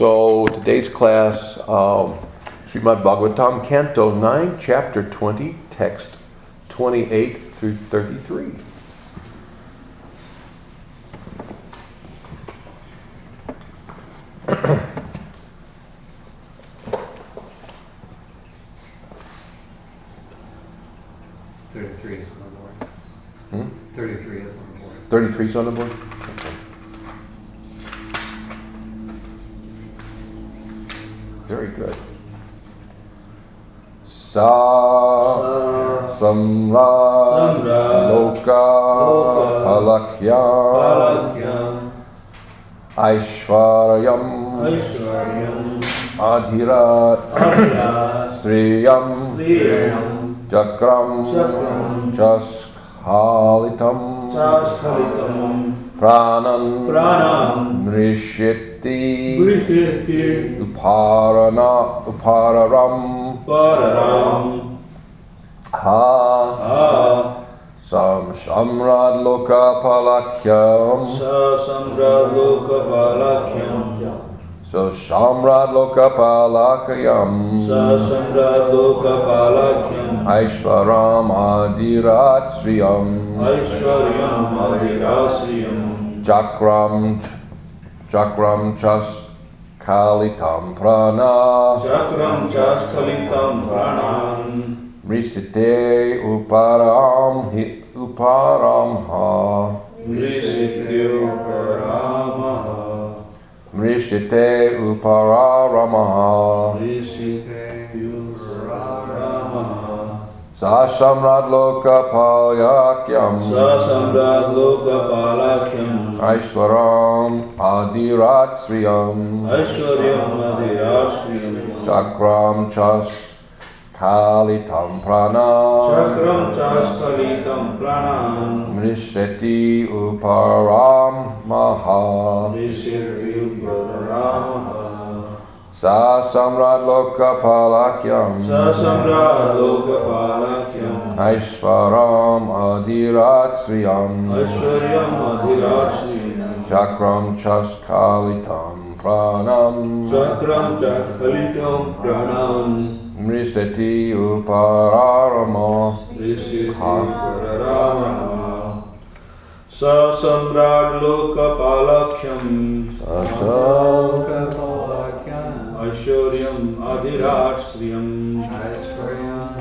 So today's class, um, Srimad Bhagavatam, Canto 9, Chapter 20, text 28 through 33. Thirty-three is on the board. Hmm? Thirty-three is on the board. 33 is on the board? Sa samra Samra loka Loka palakya Palakyam aishwaryam Aishwaryam adhirat Adhyas sriyam Sriyam chakram Chakram chaskalitam Chaskalitam pranan Pranam Nrishyati Brihiti Uparana Upararam Pararam. Ha Ha. Sam Shamrad Loka Palakyam. Sa Samra Loka Palakyam. So Shamrad Loka Palakyam. Sa Samra Loka Palakyam. Aishwaram Adirat Sriyam. Aishwaryam Adhirasriyam Chakram Chakram Chas kalitam prana chakram chaskalitam pranan mrisite uparam hi uparam ha mrisite uparamaha mrisite upararamaha mrisite Paramaha Sasamrad Loka Palyakyam Sa Samrad Loka Palakyam Aishwaram Adirat Sriyam Aishwaryam Adhirasriyam Chakram Chas Kalitam Prana Chakram Chaskalitam Pranam Mrishiti Uparam Maha Nrisityo Paramaha Sa samrat loka palakyam. Sa samrat loka palakyam. Aishwaram adirat sviyam. Aishwaram adirat sviyam. Chakram chaskalitam pranam. Chakram chaskalitam pranam. Mrisati upararama. Mrisati upararama. Sa samrat loka palakyam. Sa samrat Loka Palakyam Aishwaram Arirat Shriyam Aishwaryam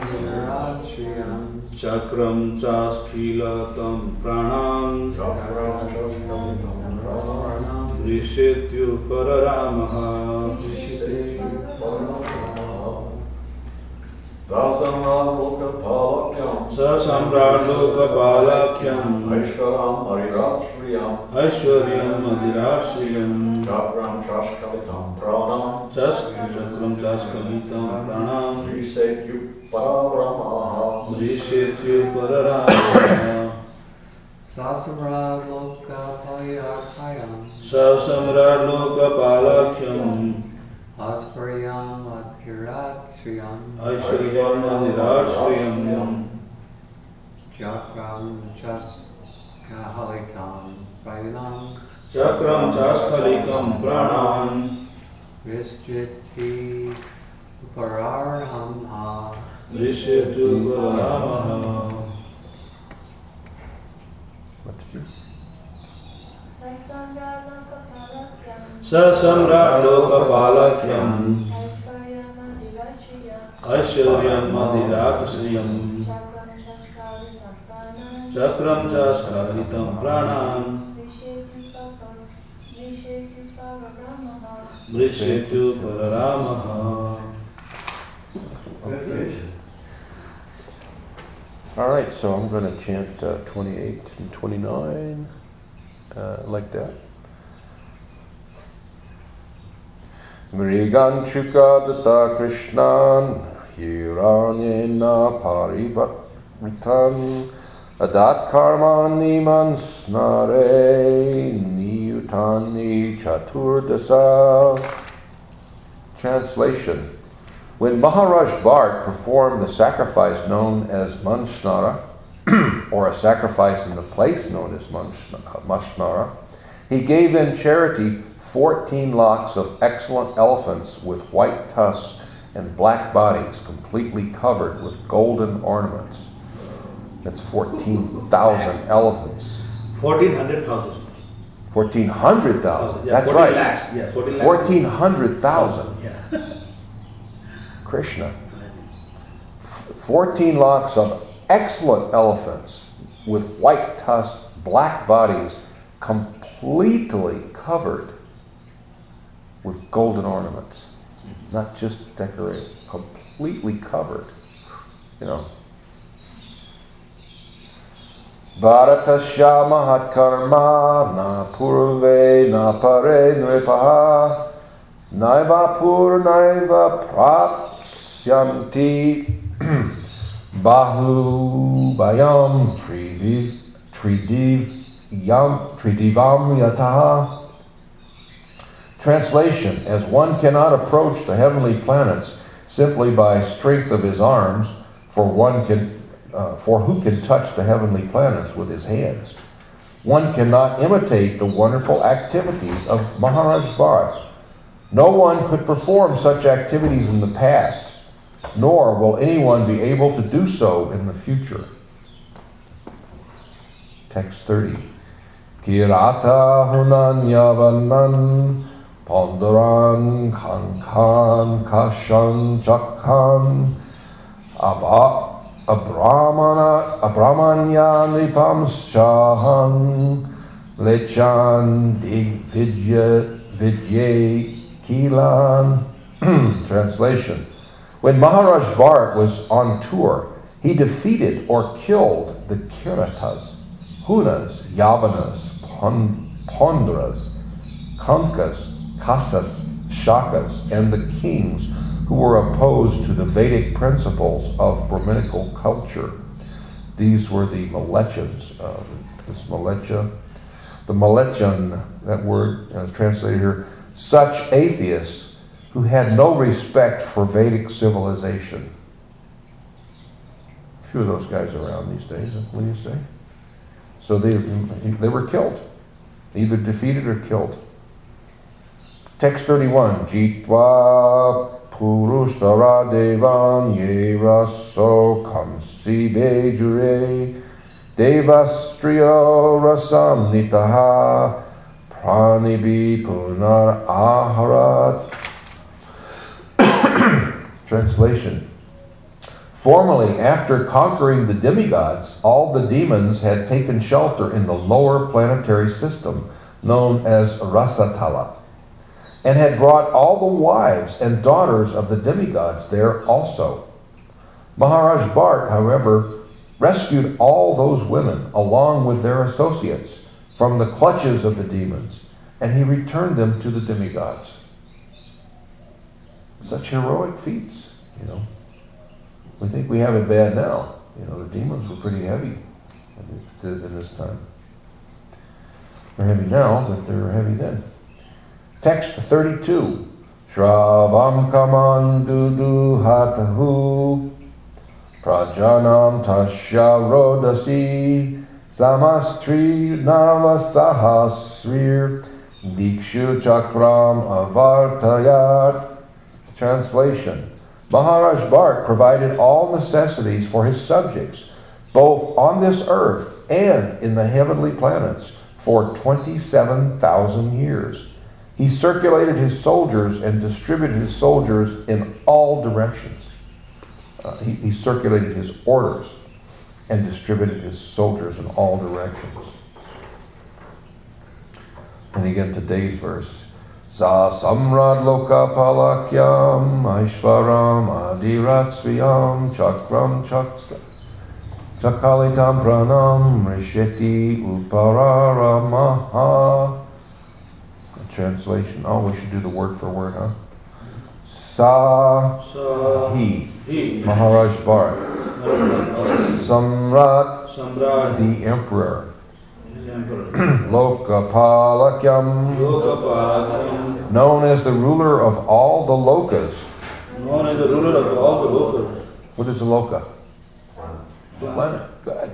Adhirat Sriyam Chakram Chashkalitam Pranam. Chask Chakram Chaskalitam Pranam. Risetyu Parabrahmaha Rishityu Pararamaha. Sasamra Loka Palyakayam, Sa Samrad Loka Palakyam Asparyam, Adhiratriyam, Aishwaryam Adhirat Sriyam Chakram, Chas, Kahalitam, Pranam, Chakram Chaskalitam Pranam Visjiti, Pararhamha, Rishityu Pararamaha What did Chakram Chaskalitam Pranam. Rishityu Pararamaha All right, so I'm going to chant uh, 28 and 29 uh, like that. Mriganchuka data Krishnan Hiranyena parivaritan Adat karmani mansnare niyutani chaturdasa Translation. When Maharaj Bharat performed the sacrifice known as Mansnara, or a sacrifice in the place known as Mashnara, He gave in charity 14 lakhs of excellent elephants with white tusks and black bodies, completely covered with golden ornaments. That's 14,000 elephants. Fourteen hundred thousand. 1,400,000. Yeah, That's 14 right. lakhs. Yeah, 14 lakhs. 1,400,000. Yeah. Krishna. 14 lakhs of excellent elephants with white tusks, black bodies, completely covered with golden ornaments. Not just decorated, completely covered. You know. Bharatasya mahatkarma na purve na pare nripaha naiva pur naiva prapsyanti bahu bayam tridiv tridiv yam tridivam yataha Translation As one cannot approach the heavenly planets simply by strength of his arms, for one can uh, for who can touch the heavenly planets with his hands? One cannot imitate the wonderful activities of Maharaj Bharat. No one could perform such activities in the past, nor will anyone be able to do so in the future. Text 30. Kirata hunanyavanan pondaran kankan kashan chakhan abha Abramana, Abramanya Nipamshahan Lechan Digvidya Vidye Kilan. Translation When Maharaj Bharat was on tour, he defeated or killed the Kiratas, Hunas, Yavanas, Pondras, Kankas, Kasas, Shakas, and the kings who were opposed to the Vedic principles of Brahminical culture. These were the Malechans. Uh, this Malecha, the Malechan, that word is translated here, such atheists who had no respect for Vedic civilization. A few of those guys around these days, what do you say? So they, they were killed, either defeated or killed. Text 31, Jitva Purusara devan ye raso kamsi bejure devastriyo rasam nitaha pranibi punar aharat. Translation. Formerly, after conquering the demigods, all the demons had taken shelter in the lower planetary system known as Rasatala and had brought all the wives and daughters of the demigods there also. Maharaj Bharat, however, rescued all those women along with their associates from the clutches of the demons, and he returned them to the demigods. Such heroic feats, you know. We think we have it bad now. You know, the demons were pretty heavy in this time. They're heavy now, but they were heavy then. Text 32. Shravam kamandudu hatahu prajanam tasya rodasi samastri navasahasrir dikshu chakram avartayat. Translation. Maharaj Bharat provided all necessities for his subjects, both on this earth and in the heavenly planets, for 27,000 years. He circulated his soldiers and distributed his soldiers in all directions. Uh, he, he circulated his orders and distributed his soldiers in all directions. And again, today's verse. Sa samrad loka palakyam aishvaram adiratsviyam chakram chaksa chakalitam pranam risheti upararamaha translation. Oh, we should do the word for word, huh? Sa Sa he he Maharaj Bharat. Samrat. Samrat. The emperor. Lokapalakyam. Known as the ruler of all the lokas. known as the ruler of all the lokas. What is a loka? Planet. Good.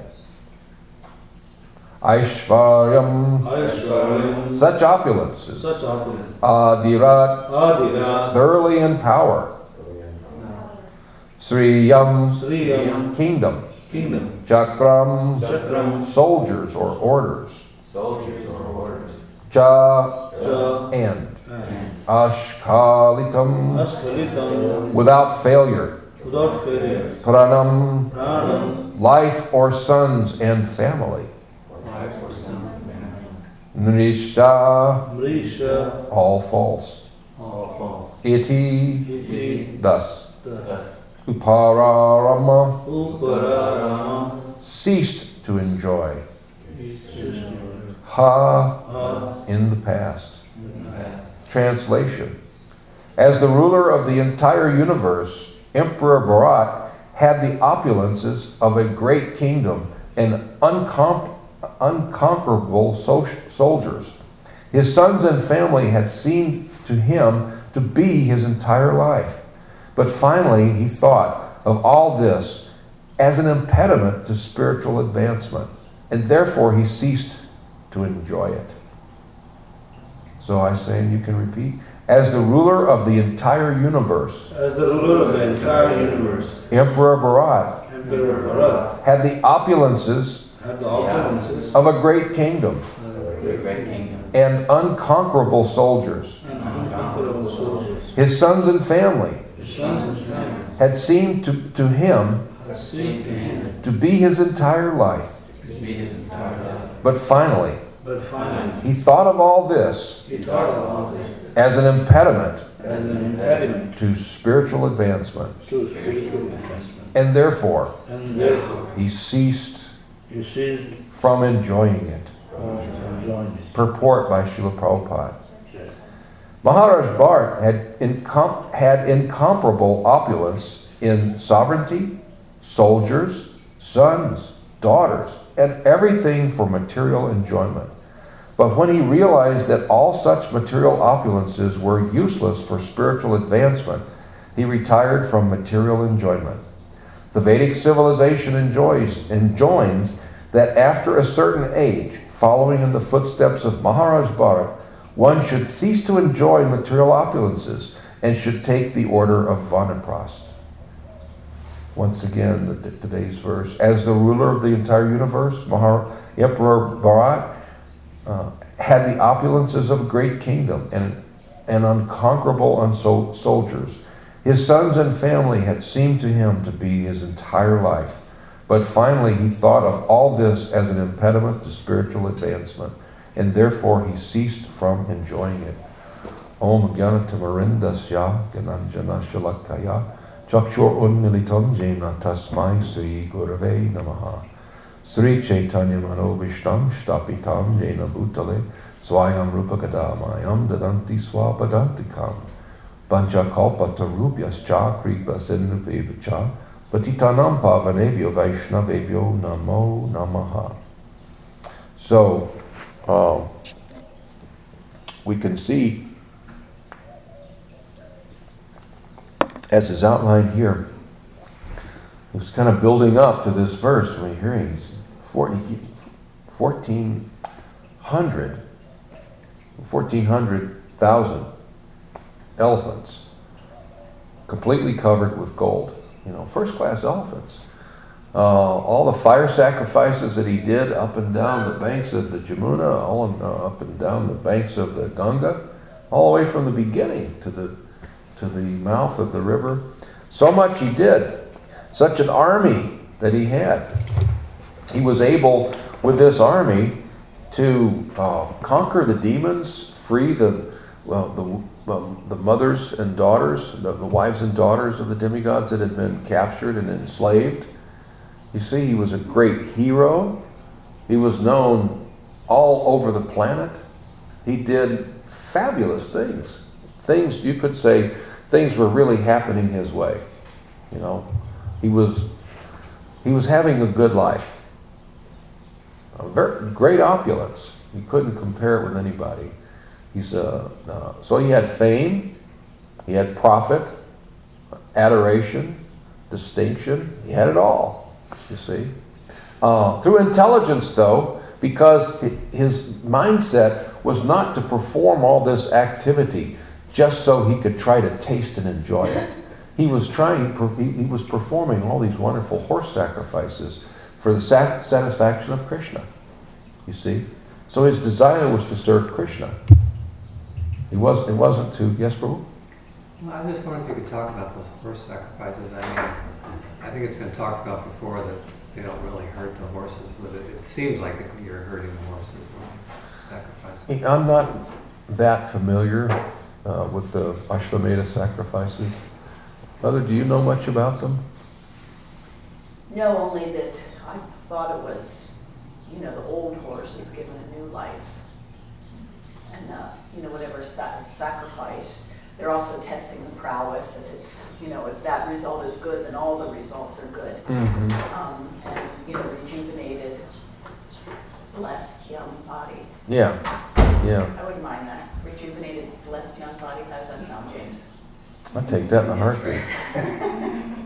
Aishvaryam, such opulences, such opulence. Adirat, Adira, thoroughly in power, Sriyam, Sriyam, kingdom, kingdom, Chakram, Chakram, soldiers or orders, Soldiers or orders. Cha, Cha, end, and. Ashkalitam, Askalitam, without failure, without failure. Pranam, Pranam, life or sons and family, Life or sons and family. Nrisha, Mrisha, all false, All false. Iti, Iti, thus, the Thus, Upararama, Upararama, ceased to enjoy, Ha, Ha, in the past. past. Translation As the ruler of the entire universe, Emperor Bharat had the opulences of a great kingdom and uncom- unconquerable so- soldiers. His sons and family had seemed to him to be his entire life. But finally, he thought of all this as an impediment to spiritual advancement, and therefore he ceased to enjoy it. So I say, and you can repeat, as the ruler of the entire universe, as the ruler of the entire universe, Emperor Bharat Emperor Bharat had the opulences had the opulences of a great kingdom The great kingdom. and unconquerable soldiers. and unconquerable soldiers. His sons and family Had seemed to, to him to be his entire life. But finally, he thought of all this as an impediment to spiritual advancement, and therefore he ceased from enjoying it. from enjoying it. Purport by Srila Prabhupada. Maharaj Bharat had, incom- had incomparable opulence in sovereignty, soldiers, sons, daughters, and everything for material enjoyment. But when he realized that all such material opulences were useless for spiritual advancement, he retired from material enjoyment. The Vedic civilization enjoys, enjoins that after a certain age, following in the footsteps of Maharaj Bharat, one should cease to enjoy material opulences and should take the order of Vanaprast. Once again, the, today's verse. As the ruler of the entire universe, Mahar, Emperor Bharat uh, had the opulences of a great kingdom and, unconquerable soldiers. His sons and family had seemed to him to be his entire life. But finally, he thought of all this as an impediment to spiritual advancement, and therefore he ceased from enjoying it. Om Gyanatamarindasya Gananjana Shalakaya Chakshur Unmilitam Jena Tasmai Sri Gurave Namaha Sri Chaitanya Manobishtam Shtapitam Jena Bhutale Swayam Rupakadamayam Dadanti Swapadantikam Panchakalpa Tarubhyascha Kripa Sindhupevacha Patitanam Pavanebhyo Vaishnavebhyo Namo Namaha. So, um, we can see, as is outlined here, it's kind of building up to this verse we're hearing. 40, 1,400, 1,400,000 elephants completely covered with gold. You know, first class elephants. Uh, all the fire sacrifices that he did up and down the banks of the Jamuna, all in, uh, up and down the banks of the Ganga, all the way from the beginning to the to the mouth of the river. So much he did. Such an army that he had. He was able, with this army, to uh, conquer the demons, free the well, the um, the mothers and daughters, the, the wives and daughters of the demigods that had been captured and enslaved. You see, he was a great hero. He was known all over the planet. He did fabulous things. Things you could say things were really happening his way. You know, he was he was having a good life. A very great opulence. You couldn't compare it with anybody. He's uh, uh, so he had fame, he had profit, adoration, distinction. He had it all. You see, uh, through intelligence though, because his mindset was not to perform all this activity just so he could try to taste and enjoy it. He was trying, he was performing all these wonderful horse sacrifices for the satisfaction of Krishna. You see? So his desire was to serve Krishna. Was, it wasn't to, yes, Prabhu? Well, I just wondered if you could talk about those horse sacrifices. I mean, I think it's been talked about before that they don't really hurt the horses with it. It seems like you're hurting the horses when you sacrifice. I'm not that familiar uh, with the Ashwamedha sacrifices. Mother, do you know much about them? No, only that I thought it was, you know, the old horse is given a new life. And, uh, you know, whatever sa- sacrifice, they're also testing the prowess, and it's, you know, if that result is good, then all the results are good. Mm-hmm. Um, and, you know, rejuvenated, blessed young body. Yeah, yeah. I wouldn't mind that. Rejuvenated, blessed young body. How does that sound, James? I'd take that in a heartbeat.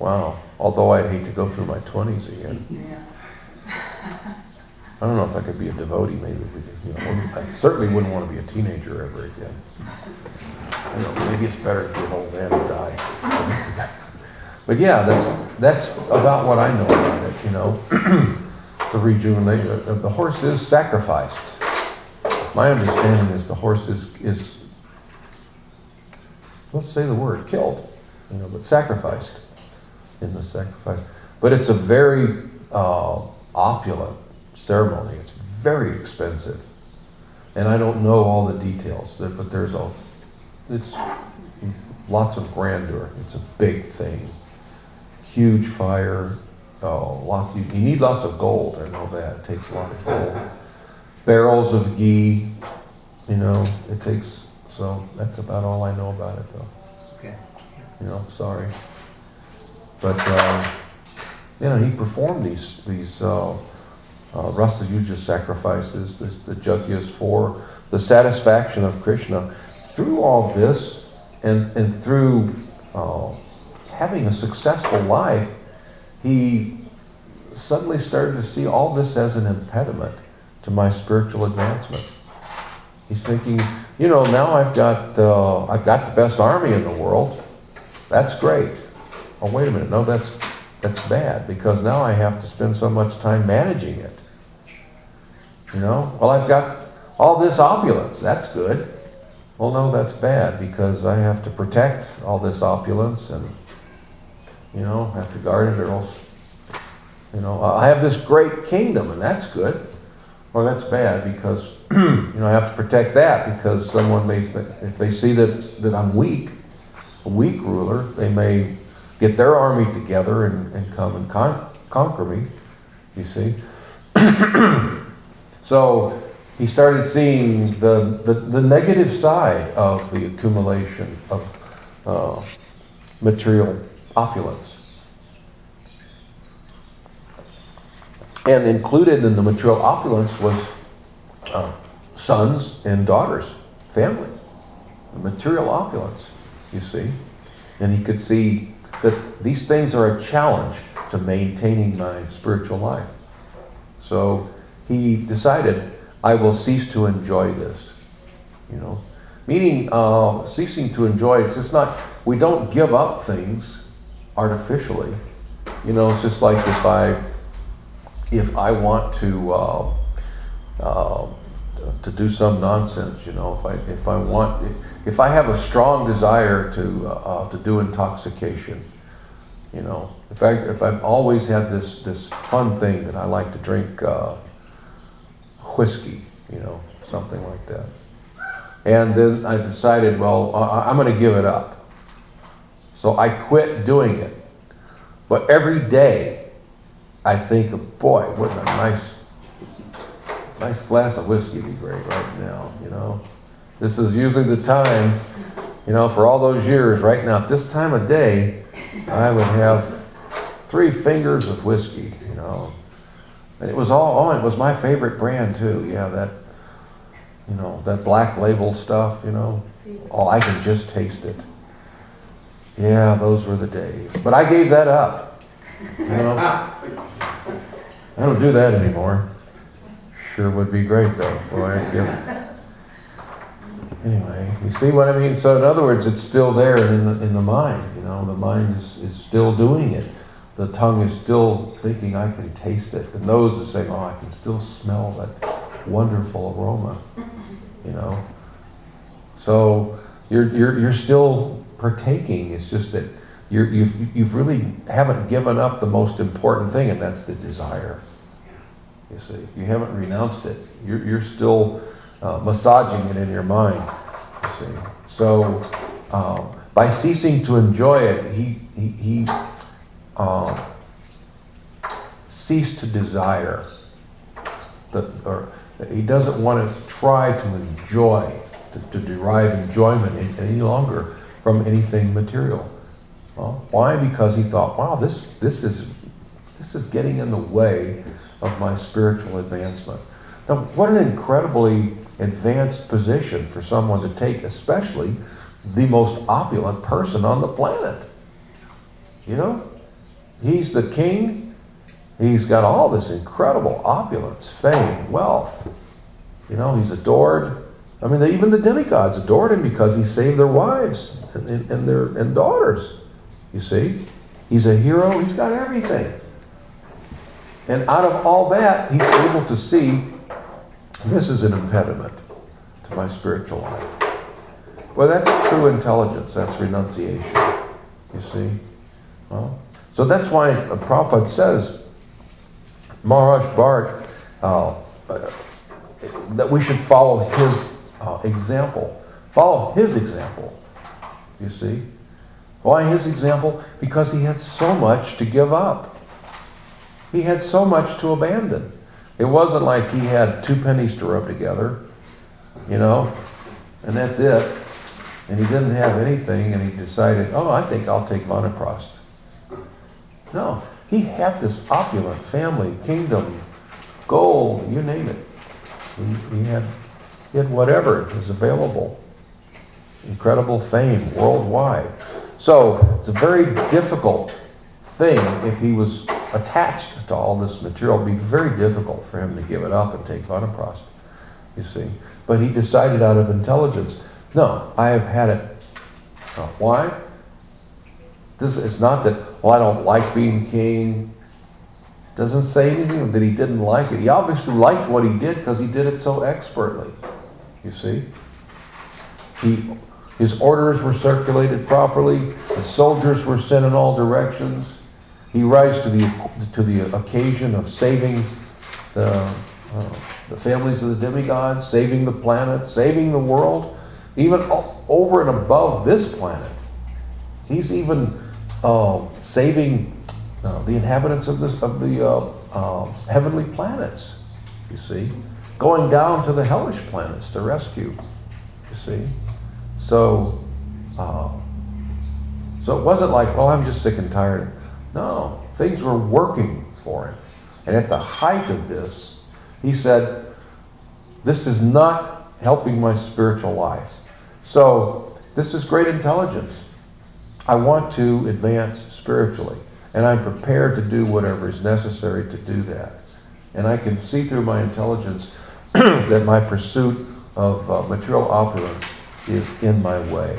Wow. Although I'd hate to go through my 20s again. Yeah. I don't know if I could be a devotee, maybe. could, You know, I certainly wouldn't want to be a teenager ever again. I don't know, maybe it's better to an old man and die. But yeah, that's, that's about what I know about it, you know. To rejuvenate, uh, the horse is sacrificed. My understanding is the horse is, is, let's say the word, killed, you know, but sacrificed in the sacrifice. But it's a very uh, opulent ceremony. It's very expensive. And I don't know all the details, but there's a, it's lots of grandeur. It's a big thing. Huge fire, oh, lots, you, you need lots of gold, I know that. It takes a lot of gold. Barrels of ghee, you know, it takes, so that's about all I know about it though. Okay. You know, sorry. But, uh, you know, he performed these, these, uh, uh, Rasta Yuja sacrifices, this, the Jagyas for the satisfaction of Krishna. Through all this and, and through uh, having a successful life, he suddenly started to see all this as an impediment to my spiritual advancement. He's thinking, you know, now I've got, uh, I've got the best army in the world. That's great. Oh, wait a minute. No, that's, that's bad because now I have to spend so much time managing it. You know, well, I've got all this opulence. That's good. Well, no, that's bad because I have to protect all this opulence and, you know, have to guard it or else, you know, I have this great kingdom and that's good. Well, that's bad because, you know, I have to protect that because someone may, if they see that, that I'm weak, a weak ruler, they may get their army together and, and come and con- conquer me, you see. so he started seeing the, the, the negative side of the accumulation of uh, material opulence. And included in the material opulence was uh, sons and daughters, family, material opulence, you see. And he could see that these things are a challenge to maintaining my spiritual life. So he decided, I will cease to enjoy this. You know, meaning uh, ceasing to enjoy. It's just not. We don't give up things artificially. You know, it's just like if I if I want to uh, uh, to do some nonsense, you know, if I if I want if I have a strong desire to uh, to do intoxication, you know, if I if I've always had this this fun thing that I like to drink uh, whiskey, you know, something like that, and then I decided, well, I'm going to give it up. So I quit doing it, but every day I think, boy, wouldn't a nice, nice glass of whiskey be great right now, you know? This is usually the time, you know, for all those years, right now, at this time of day, I would have three fingers of whiskey, you know? It was all, oh, it was my favorite brand too, yeah, that, you know, that black label stuff, you know? Oh, I can just taste it. Yeah, those were the days. But I gave that up, you know? I don't do that anymore. Sure would be great though. Boy, I'd give. Anyway, you see what I mean? So in other words, it's still there in the, in the mind, you know, the mind is, is still doing it. The tongue is still thinking, I can taste it. The nose is saying, oh, I can still smell that wonderful aroma, you know. So you're, you're, you're still partaking. It's just that you're, you've, you've really haven't given up the most important thing, and that's the desire. You see, you haven't renounced it. You're, you're still uh, massaging it in your mind. You see, so um, by ceasing to enjoy it, he he, he um, ceased to desire. The, or he doesn't want to try to enjoy, to, to derive enjoyment in- any longer from anything material. Why? Because he thought, wow, this this is this is getting in the way of my spiritual advancement. Now, what an incredibly advanced position for someone to take, especially the most opulent person on the planet. You know, he's the king. He's got all this incredible opulence, fame, wealth. You know, he's adored. I mean, they, even the demigods adored him because he saved their wives and, and, and their and daughters. You see, he's a hero. He's got everything. And out of all that, he's able to see this is an impediment to my spiritual life. Well, that's true intelligence. That's renunciation. You see? Well, so that's why Prabhupada says, Maharaj Bharat, uh, uh, that we should follow his uh, example. Follow his example. You see? Why his example? Because he had so much to give up. He had so much to abandon. It wasn't like he had two pennies to rub together, you know, and that's it. And he didn't have anything, and he decided, oh, I think I'll take Vanaprost. No, he had this opulent family, kingdom, gold, you name it. He, he had, he had whatever was available. Incredible fame worldwide. So it's a very difficult thing if he was attached to all this material. It'd be very difficult for him to give it up and take Vanaprost, you see. But he decided out of intelligence, no, I have had it. Why? This it's not that, well, I don't like being king. Doesn't say anything that he didn't like it. He obviously liked what he did because he did it so expertly. You see? He his orders were circulated properly. The soldiers were sent in all directions. He rise to the to the occasion of saving the uh, the families of the demigods, saving the planet, saving the world, even over and above this planet. He's even uh, saving uh, the inhabitants of this of the uh, uh, heavenly planets. You see, going down to the hellish planets to rescue. You see, so uh, so it wasn't like, oh, I'm just sick and tired. No, things were working for him. And at the height of this, he said, This is not helping my spiritual life. So, this is great intelligence. I want to advance spiritually, and I'm prepared to do whatever is necessary to do that. And I can see through my intelligence that my pursuit of uh, material opulence is in my way.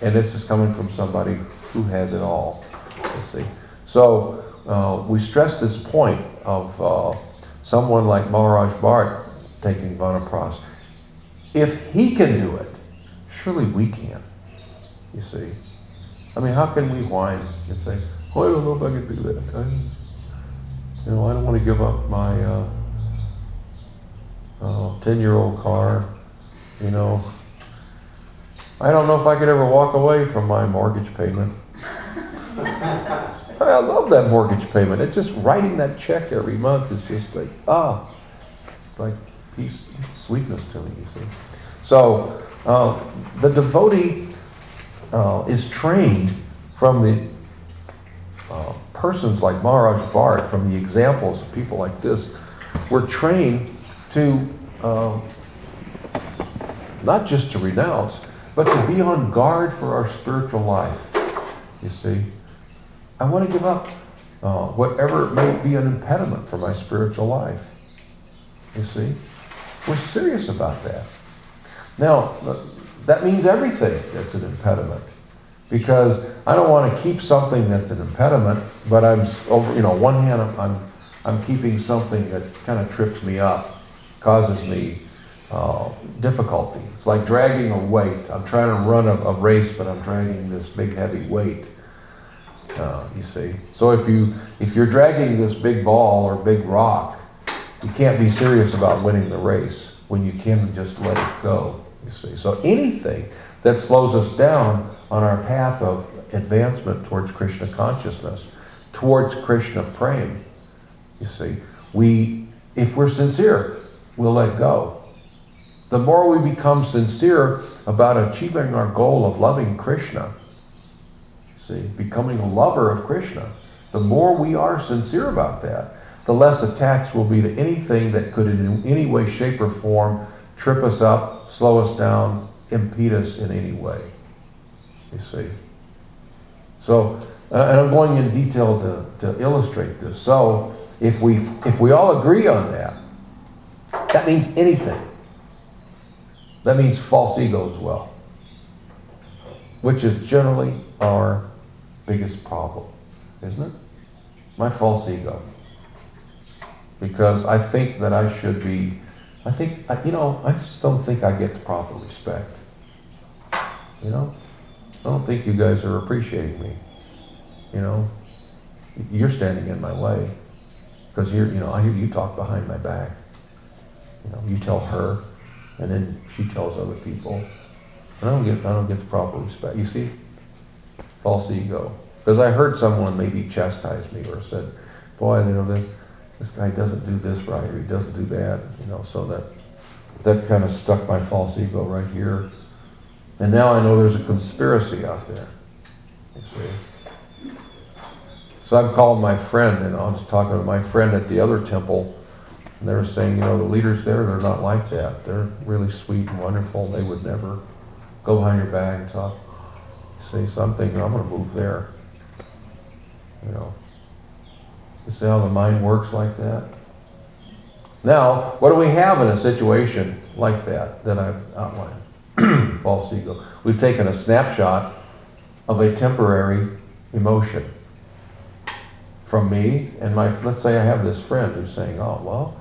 And this is coming from somebody who has it all. You see. So uh, we stress this point of uh, someone like Maharaj Bharat taking Vanaprost. If he can do it, surely we can. You see. I mean, how can we whine and say, "Oh, I don't know if I can do that." I, you know, I don't want to give up my uh, uh, ten-year-old car. You know, I don't know if I could ever walk away from my mortgage payment. I love that mortgage payment. It's just writing that check every month is just like, ah, it's like peace, sweetness to me, you see. So uh, the devotee uh, is trained from the uh, persons like Maharaj Bharat, from the examples of people like this, we're trained to uh, not just to renounce, but to be on guard for our spiritual life. You see, I want to give up uh, whatever may be an impediment for my spiritual life. You see? We're serious about that. Now, that means everything that's an impediment. Because I don't want to keep something that's an impediment, but I'm, over, you know, one hand, I'm- I'm, I'm keeping something that kind of trips me up, causes me uh, difficulty. It's like dragging a weight. I'm trying to run a, a race, but I'm dragging this big heavy weight. Uh, you see, so if you if you're dragging this big ball or big rock, you can't be serious about winning the race when you can just let it go. You see, so anything that slows us down on our path of advancement towards Krishna consciousness, towards Krishna prem, you see, we if we're sincere, we'll let go. The more we become sincere about achieving our goal of loving Krishna, see, becoming a lover of Krishna, the more we are sincere about that, the less attached will be to anything that could in any way, shape, or form trip us up, slow us down, impede us in any way. You see. So, uh, and I'm going in detail to, to illustrate this. So, if we if we all agree on that, that means anything. That means false ego as well, which is generally our biggest problem, isn't it? My false ego. Because I think that I should be, I think, you know, I just don't think I get the proper respect. You know? I don't think you guys are appreciating me. You know? You're standing in my way. Because you're, you know, I hear you talk behind my back. You know, you tell her, and then she tells other people. And I don't get, I don't get the proper respect. You see? False ego. Because I heard someone maybe chastise me or said, boy, you know, this, this guy doesn't do this right or he doesn't do that, you know, so that, that kind of stuck my false ego right here. And now I know there's a conspiracy out there. You see? So I'm calling my friend, and I was talking to my friend at the other temple, and they were saying, you know, the leaders there, they're not like that. They're really sweet and wonderful. They would never go behind your back and talk, say something. I'm going to move there. You know, you see how the mind works like that? Now, what do we have in a situation like that that I've outlined? False ego. We've taken a snapshot of a temporary emotion from me and my, let's say I have this friend who's saying, oh, well,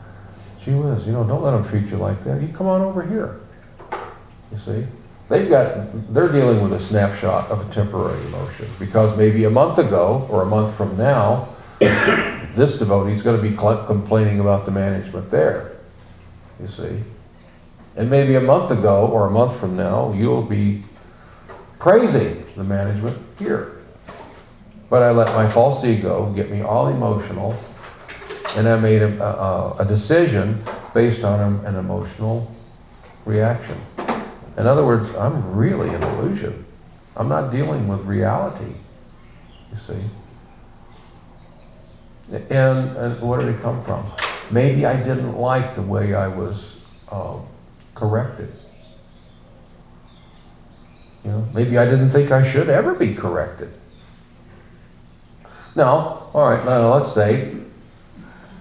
gee whiz, you know, don't let them treat you like that. You come on over here. You see? They've got, they're dealing with a snapshot of a temporary emotion because maybe a month ago or a month from now, this devotee is going to be complaining about the management there. You see? And maybe a month ago or a month from now, you'll be praising the management here. But I let my false ego get me all emotional, and I made a, a, a decision based on an emotional reaction. In other words, I'm really an illusion. I'm not dealing with reality, you see. And, and where did it come from? Maybe I didn't like the way I was um, corrected. You know, maybe I didn't think I should ever be corrected. Now, all right, now let's say,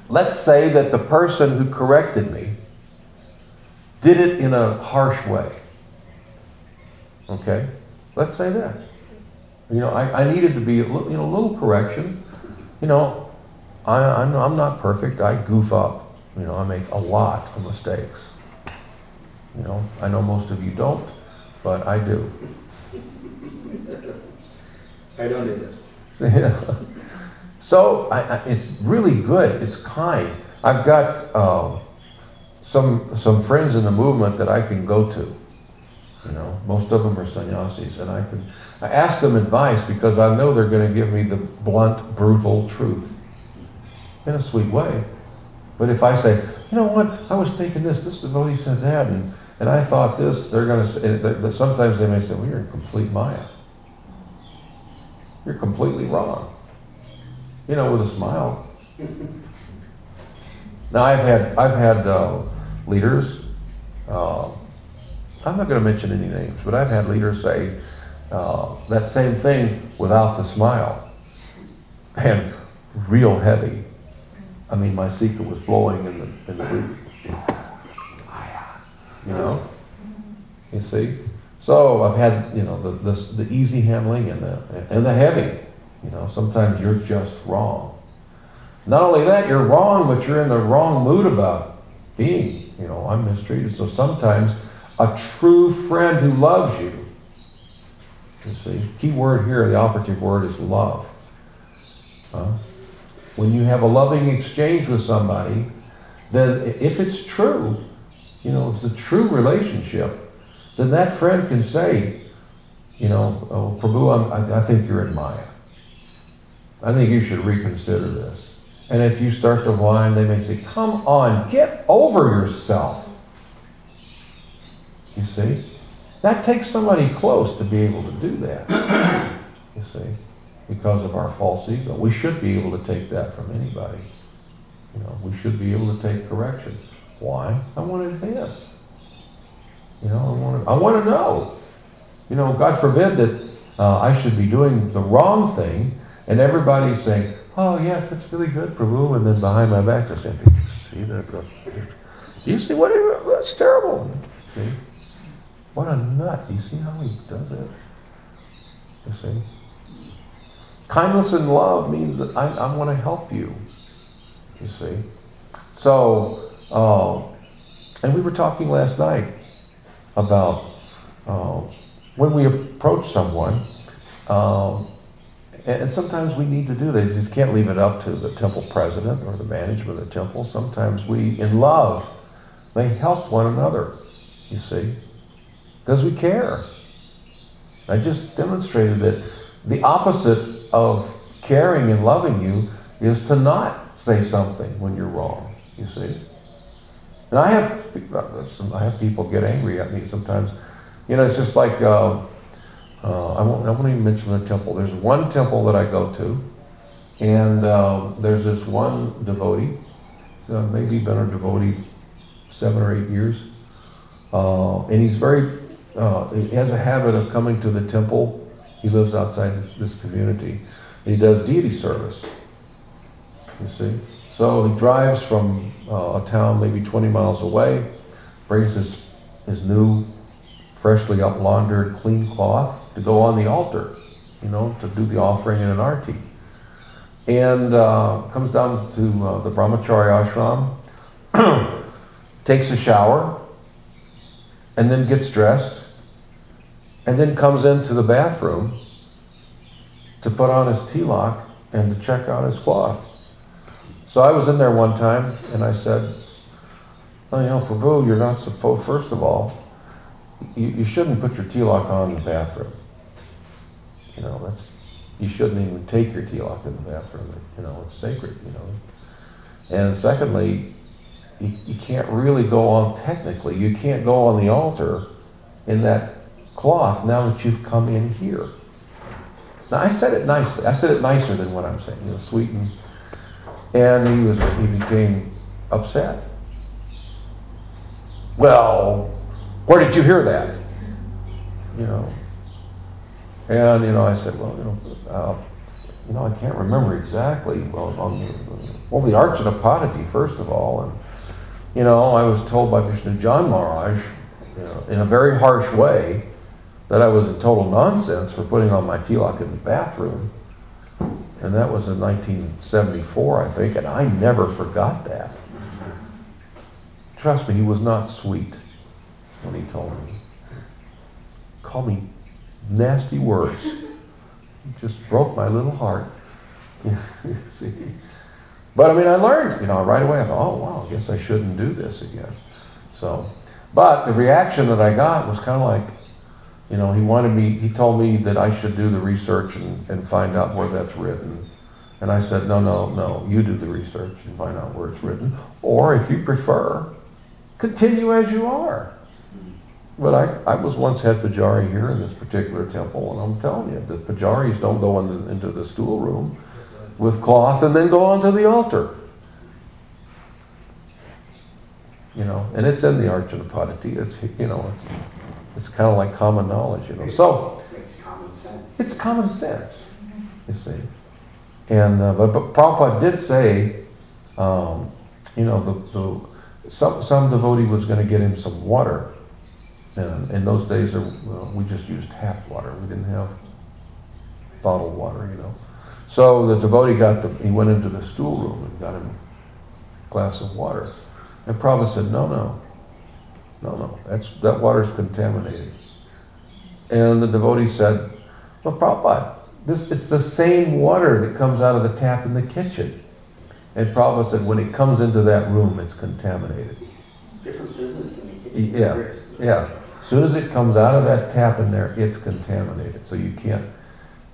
let's say that the person who corrected me did it in a harsh way. Okay? Let's say that. You know, I, I needed to be, you know, a little correction. You know, I, I'm, I'm not perfect. I goof up. You know, I make a lot of mistakes. You know, I know most of you don't, but I do. I don't do that. So, so I, I, it's really good. It's kind. I've got um, some some friends in the movement that I can go to. You know, most of them are sannyasis, and I can I ask them advice because I know they're going to give me the blunt, brutal truth in a sweet way. But if I say, you know what, I was thinking this, this devotee said that, and, and I thought this, they're going to say, sometimes they may say, well, you're in complete Maya. You're completely wrong. You know, with a smile. Now, I've had, I've had uh, leaders, uh, I'm not going to mention any names, but I've had leaders say uh, that same thing without the smile. And real heavy. I mean, my secret was blowing in the, in the root. you know? You see? So I've had, you know, the, the, the easy handling and the, and the heavy. You know, sometimes you're just wrong. Not only that, you're wrong, but you're in the wrong mood about being, you know, I'm mistreated. So sometimes a true friend who loves you, you see, key word here, the operative word is love. Huh? When you have a loving exchange with somebody, then if it's true, you know, it's a true relationship, then that friend can say, you know, oh, Prabhu, I, I think you're in Maya. I think you should reconsider this. And if you start to whine, they may say, come on, get over yourself. You see? That takes somebody close to be able to do that. You see? Because of our false ego. We should be able to take that from anybody. You know, we should be able to take correction. Why? I want to advance. You know, I want to, I want to know. You know, God forbid that uh, I should be doing the wrong thing and everybody's saying, oh, yes, that's really good, Prabhu. And then behind my back, they're saying, did you see that? Do you see what? That's terrible. See? What a nut. You see how he does it? You see? Kindness and love means that I, I want to help you. You see? So, uh, and we were talking last night about uh, when we approach someone, um, and sometimes we need to do that. You just can't leave it up to the temple president or the management of the temple. Sometimes we, in love, may help one another, you see, because we care. I just demonstrated that the opposite of caring and loving you is to not say something when you're wrong, you see. And I have, I have people get angry at me sometimes. You know, it's just like, uh, uh, I won't, I won't even mention the temple. There's one temple that I go to, and um, there's this one devotee, uh, maybe been a devotee seven or eight years, uh, and he's very, uh, he has a habit of coming to the temple. He lives outside this, community. He does deity service. You see, so he drives from uh, a town maybe 20 miles away, brings his his new, freshly up laundered, clean cloth to go on the altar, you know, to do the offering in an arti. And uh, comes down to uh, the brahmacharya ashram, takes a shower, and then gets dressed, and then comes into the bathroom to put on his tilak and to check out his cloth. So I was in there one time, and I said, "Oh, you know, Prabhu, you're not supposed. First of all, you, you shouldn't put your tilak on in the bathroom. You know, that's you shouldn't even take your tilak in the bathroom. You know, it's sacred. You know, and secondly, you, you can't really go on technically. You can't go on the altar in that cloth now that you've come in here. Now I said it nicely. I said it nicer than what I'm saying. You know, sweet and and he was he became upset. Well, where did you hear that? You know. And you know, I said, well, you know, uh, you know, I can't remember exactly. Well, on the, well, the Archana Paddhati, first of all, and you know, I was told by Vishnujana Maharaj, you know, in a very harsh way, that I was a total nonsense for putting on my tilak in the bathroom. And that was in 1974, I think, and I never forgot that. Trust me, he was not sweet when he told me. Call me nasty words. It just broke my little heart. See? But I mean, I learned, you know, right away. I thought, oh, wow, I guess I shouldn't do this again. So, but the reaction that I got was kind of like, you know, he wanted me, he told me that I should do the research and, and find out where that's written. And I said, no, no, no, you do the research and find out where it's written. Or if you prefer, continue as you are. But I, I was once head Pujari here in this particular temple, and I'm telling you, the pujaris don't go in the, into the stool room with cloth and then go onto the altar. You know, and it's in the Archana Paddhati. It's, you know, it's kind of like common knowledge, you know. So, It's common sense. it's common sense, you see. And, uh, but, but Prabhupada did say, um, you know, the, the, some, some devotee was gonna get him some water. And in those days, we just used tap water, we didn't have bottled water, you know. So the devotee got the, he went into the stool room and got him a glass of water. And Prabhupada said, no, no, no, no, that's, that water's contaminated. And the devotee said, well, Prabhupada, this, it's the same water that comes out of the tap in the kitchen. And Prabhupada said, when it comes into that room, it's contaminated. Different business in the kitchen. Yeah, yeah. As Soon as it comes out of that tap in there, it's contaminated. So you can't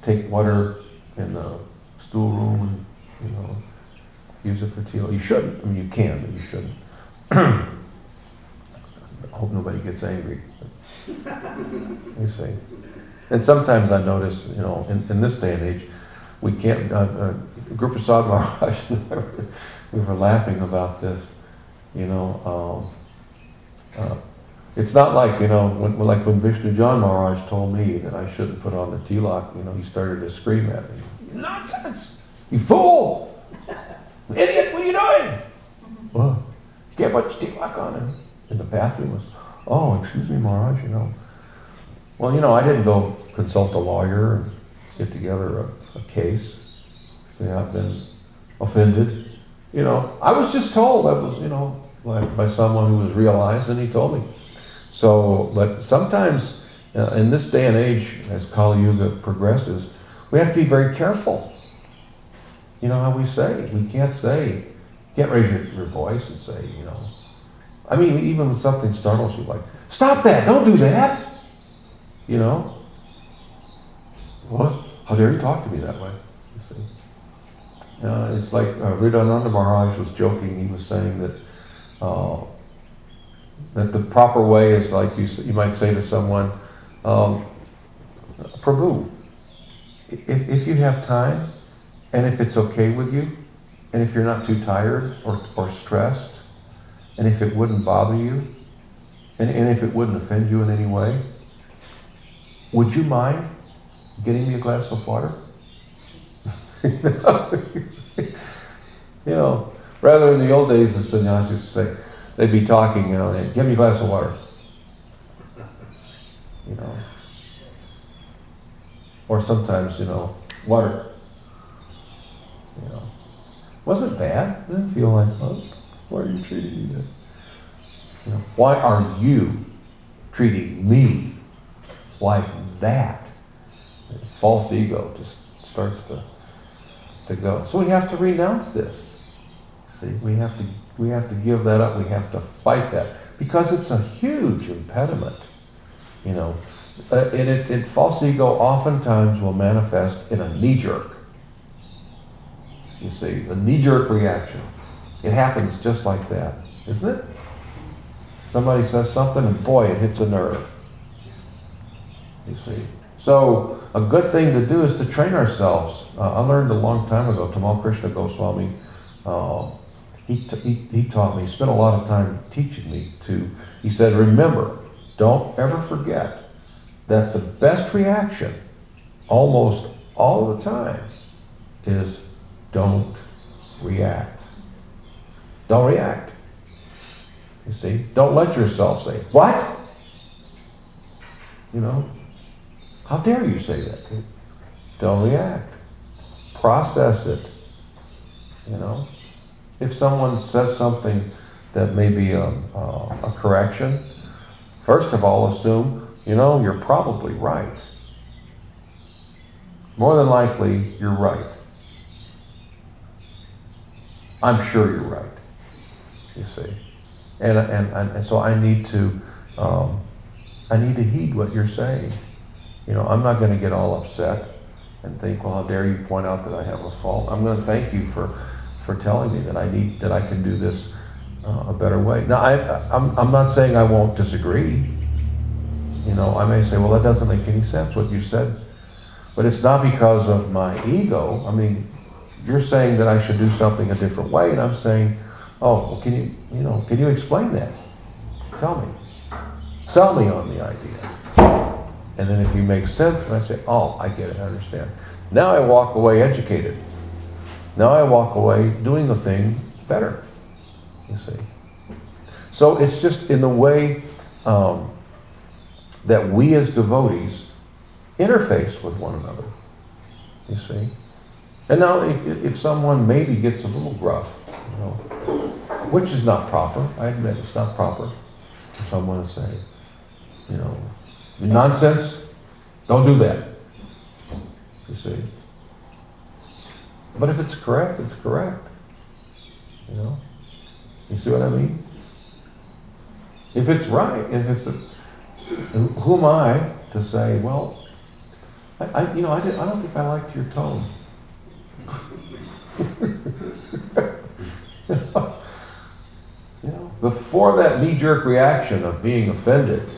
take water in the stool room and, you know, use it for tea. You shouldn't. I mean, you can, but you shouldn't. Hope nobody gets angry. You see. And sometimes I notice, you know, in, in this day and age, we can't, uh, uh, Group of Sadh Maharaj, we were laughing about this, you know, um, uh, it's not like, you know, when, like when Vishnujana Maharaj told me that I shouldn't put on the tilak, you know, he started to scream at me. Nonsense! You fool! Idiot, what are you doing? Well, you can't put your tilak on. And in the bathroom was, oh, excuse me, Maharaj, you know. Well, you know, I didn't go consult a lawyer and get together a, a case. Say I've been offended. You know, I was just told, I was, you know, like by someone who was realized, and he told me. So, but sometimes uh, in this day and age, as Kali Yuga progresses, we have to be very careful. You know how we say? We can't say, can't raise your, your voice and say, you know. I mean, even when something startles you, like, stop that, don't do that. You know? What? How dare you talk to me that way? Uh, it's like uh, Hridayananda Maharaj was joking. He was saying that uh, that the proper way is like you, you might say to someone, um, Prabhu, if, if you have time, and if it's okay with you, and if you're not too tired or, or stressed, and if it wouldn't bother you, and, and if it wouldn't offend you in any way, would you mind getting me a glass of water? you know, rather in the old days, the sannyasis to say, they'd be talking, you know, and give me a glass of water. You know. Or sometimes, you know, water. You know. Wasn't bad. Didn't feel like, oh, why are you treating me that? You know, why are you treating me like that? False ego just starts to, to go. So we have to renounce this. See, we have to we have to give that up. We have to fight that because it's a huge impediment. You know, uh, and it, it false ego oftentimes will manifest in a knee jerk. You see, a knee jerk reaction. It happens just like that, isn't it? Somebody says something, and boy, it hits a nerve. You see. So a good thing to do is to train ourselves. Uh, I learned a long time ago. Tamal Krishna Goswami, uh, he, he, he taught me. He spent a lot of time teaching me to. He said, remember, don't ever forget that the best reaction, almost all the time, is don't react. Don't react. You see, don't let yourself say, What? You know, how dare you say that? Don't react. Process it. You know, if someone says something that may be a, a, a correction, first of all, assume, you know, you're probably right. More than likely, you're right. I'm sure you're right. You see, and and, and, so I need to um, I need to heed what you're saying. You know, I'm not going to get all upset and think, well, how dare you point out that I have a fault. I'm going to thank you for for telling me that I need that I can do this uh, a better way. Now, I I'm I'm not saying I won't disagree. You know, I may say, well, that doesn't make any sense what you said, but it's not because of my ego. I mean, you're saying that I should do something a different way, and I'm saying, oh, well, can you, you know, can you explain that? Tell me. Sell me on the idea. And then if you make sense, and I say, oh, I get it, I understand. Now I walk away educated. Now I walk away doing the thing better, you see. So it's just in the way um, that we as devotees interface with one another. You see? And now, if, if someone maybe gets a little gruff, you know, which is not proper, I admit it's not proper for someone to say, you know, nonsense, don't do that. You see? But if it's correct, it's correct. You know? You see what I mean? If it's right, if it's, a, who am I to say, well, I, I you know, I, did, I don't think I liked your tone. you know, before that knee-jerk reaction of being offended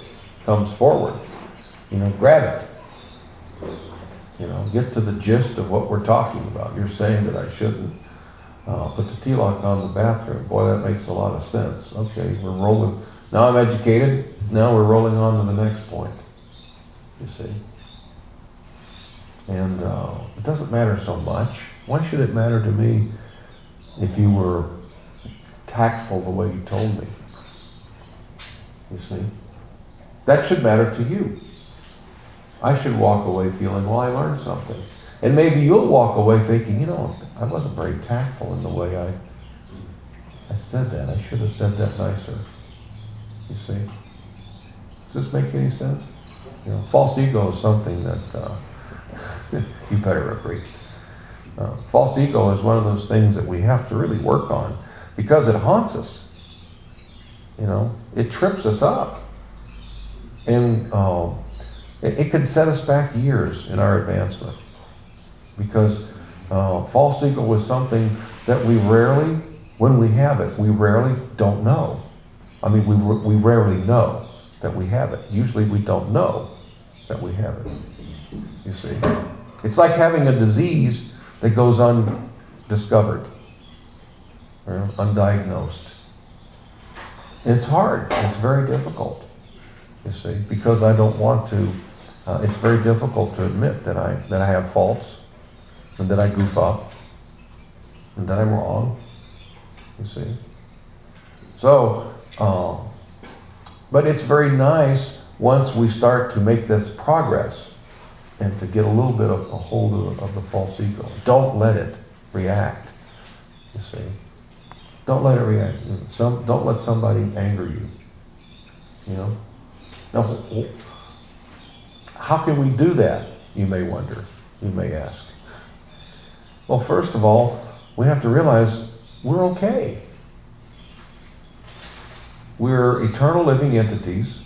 comes forward, you know, grab it. You know, get to the gist of what we're talking about. You're saying that I shouldn't uh, put the tilak on the bathroom. Boy, that makes a lot of sense. Okay, we're rolling. Now I'm educated. Now we're rolling on to the next point. You see? And uh, it doesn't matter so much. Why should it matter to me if you were tactful the way you told me? You see? That should matter to you. I should walk away feeling, well, I learned something. And maybe you'll walk away thinking, you know, I wasn't very tactful in the way I, I said that. I should have said that nicer. You see? Does this make any sense? You know, false ego is something that uh, you better agree. Uh, false ego is one of those things that we have to really work on because it haunts us. You know, it trips us up. And uh, it, it could set us back years in our advancement because uh, false ego was something that we rarely, when we have it, we rarely don't know. I mean, we, we rarely know that we have it. Usually we don't know that we have it. You see? It's like having a disease that goes undiscovered, or undiagnosed. It's hard. It's very difficult, you see, because I don't want to. Uh, it's very difficult to admit that I that I have faults, and that I goof up, and that I'm wrong. You see. So, uh, but it's very nice once we start to make this progress and to get a little bit of a hold of, of the false ego. Don't let it react. You see, don't let it react. Some don't let somebody anger you. You know. Now, how can we do that? You may wonder. You may ask. Well, first of all, we have to realize we're okay. We're eternal living entities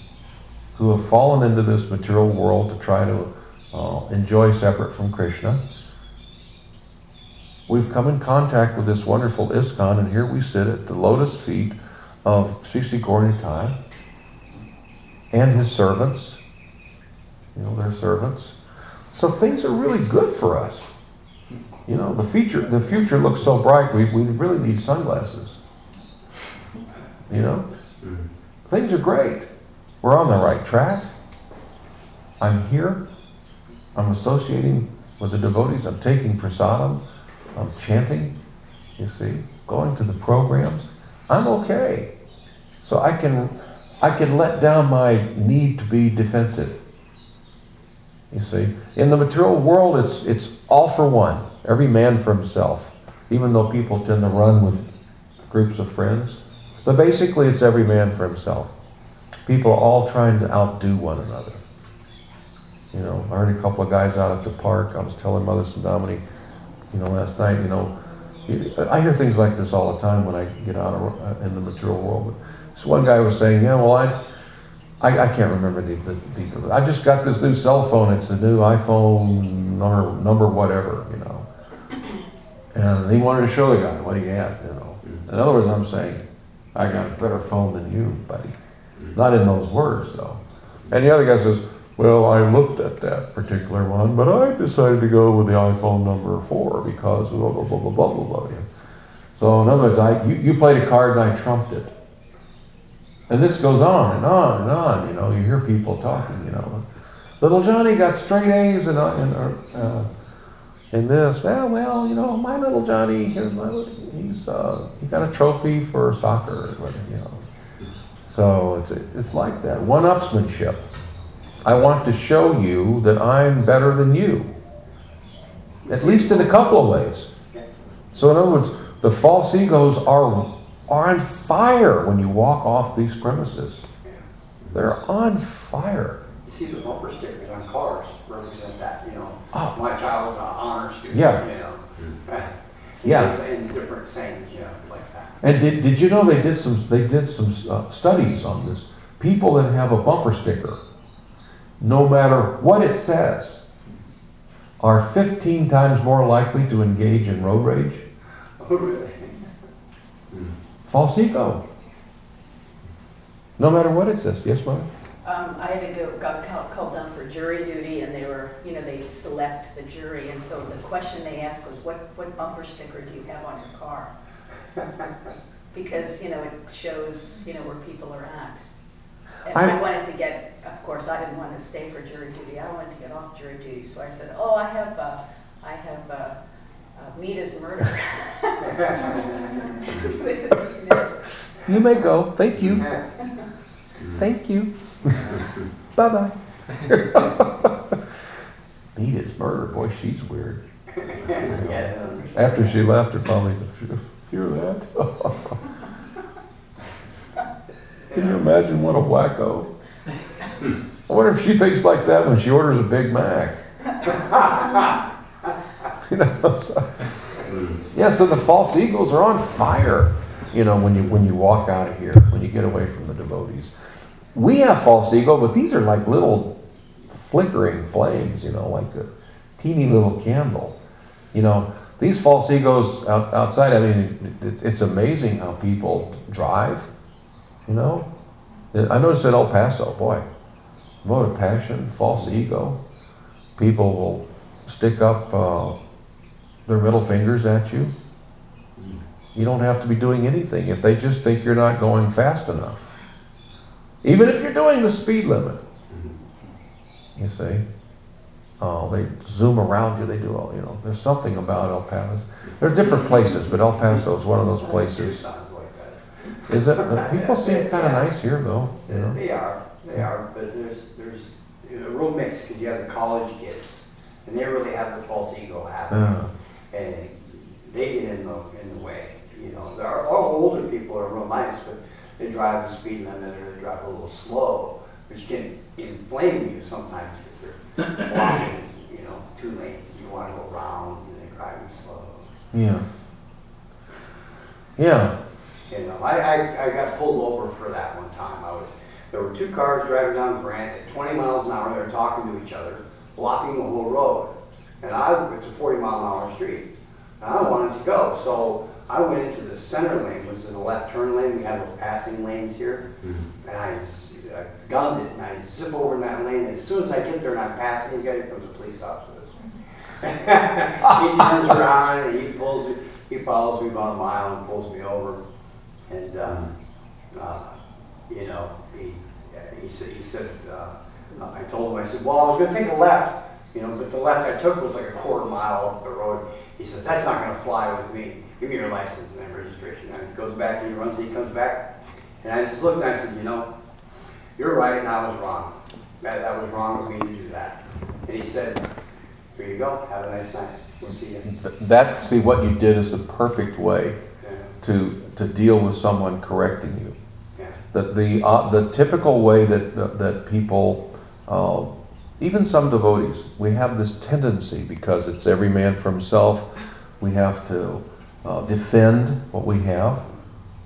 who have fallen into this material world to try to uh, enjoy separate from Krishna. We've come in contact with this wonderful ISKCON, and here we sit at the lotus feet of Sri Gauranitai and his servants. You know, their servants. So things are really good for us. You know, the future, the future looks so bright, we, we really need sunglasses. You know? Things are great. We're on the right track. I'm here. I'm associating with the devotees. I'm taking prasadam. I'm chanting, you see, going to the programs. I'm okay. So I can, I can let down my need to be defensive. You see, in the material world, it's, it's all for one, every man for himself, even though people tend to run with groups of friends. But basically, it's every man for himself. People are all trying to outdo one another. You know, I heard a couple of guys out at the park. I was telling Mother Sandamini, you know, last night, you know, I hear things like this all the time when I get out uh, in the material world. This one guy was saying, yeah, well, I, I, I can't remember the, the details. I just got this new cell phone. It's a new iPhone number, number whatever, you know. And he wanted to show the guy what he had, you know. In other words, I'm saying, I got a better phone than you, buddy. Not in those words, though. And the other guy says, well, I looked at that particular one, but I decided to go with the iPhone number four because blah, blah, blah, blah, blah, blah, blah. So in other words, I, you, you played a card and I trumped it. And this goes on and on and on, you know, you hear people talking, you know. Little Johnny got straight A's in, in, uh, in this. Well, well, you know, my little Johnny, he's uh, he got a trophy for soccer, you know. So it's, it's like that, one-upsmanship. I want to show you that I'm better than you. At least in a couple of ways. So in other words, the false egos are, are on fire when you walk off these premises. They're on fire. You see the bumper stickers on cars represent that, you know, Oh. my child is an honor student, Yeah. you know. Yeah. And different sayings, you know, like that. And did, did you know they did some, they did some uh, studies on this? People that have a bumper sticker, no matter what it says, are 15 times more likely to engage in road rage. Oh, really? False ego. No matter what it says. Yes, Mike? Um, I had to go, got called, called down for jury duty and they were, you know, they select the jury. And so the question they asked was, what, what bumper sticker do you have on your car? Because, you know, it shows, you know, where people are at. And I I- wanted to get, of course, I didn't want to stay for jury duty. I wanted to get off jury duty. So I said, oh, I have, uh, I have, uh, uh, Mita's murder. So they said, dismiss. You may go. Thank you. Thank you. bye bye. Nita's murder. Boy, she's weird. After she left, her probably hear that. Can you imagine what a wacko? I wonder if she thinks like that when she orders a Big Mac. you know, so- yeah. So the false egos are on fire. You know, when you when you walk out of here, when you get away from the devotees, we have false ego, but these are like little flickering flames. You know, like a teeny little candle. You know, these false egos out, outside, I mean, it, it's amazing how people drive, you know? I noticed at El Paso, boy, what a passion, false ego. People will stick up uh, their middle fingers at you. You don't have to be doing anything if they just think you're not going fast enough. Even if you're doing the speed limit. You see? Oh, they zoom around you. They do all, you know. There's something about El Paso. There are different places, but El Paso is one of those places. Sounds like that. Is it? uh, People seem kind of nice here, though. You know. They are, they are, but there's, there's a real mix, because you have the college kids, and they really have the false ego happening. Yeah. and they get in the, in the way, you know. There are, all older people are real nice, but they drive the speed limit or they drive a little slow, which can inflame you sometimes if they're blocking, you know, two lanes, you wanna go around and they're driving slow. Yeah. Yeah. You know, I, I, I got pulled over for that one time. I was, there were two cars driving down the Grant at twenty miles an hour, they were talking to each other, blocking the whole road. And I, it's a forty mile an hour street, and I wanted to go, so I went into the center lane, which is a left turn lane, we have those passing lanes here. Mm-hmm. And I I gunned it, and I zip over in that lane, and as soon as I get there and I'm passing, you guy comes a police officer. He turns around and he pulls me, he follows me about a mile and pulls me over. And, um, uh, you know, he, he said, he said, uh, I told him, I said, well, I was gonna take a left, you know, but the left I took was like a quarter mile up the road. He says, that's not gonna fly with me. Give me your license and registration. And he goes back and he runs, and he comes back. And I just looked and I said, you know, you're right and I was wrong. That, that was wrong of me to do that. And he said, here you go, have a nice night. We'll see you. Th- That, see, what you did is the perfect way to, to deal with someone correcting you. The, the, uh, the typical way that, that- that people, uh, even some devotees, we have this tendency because it's every man for himself. We have to uh, defend what we have.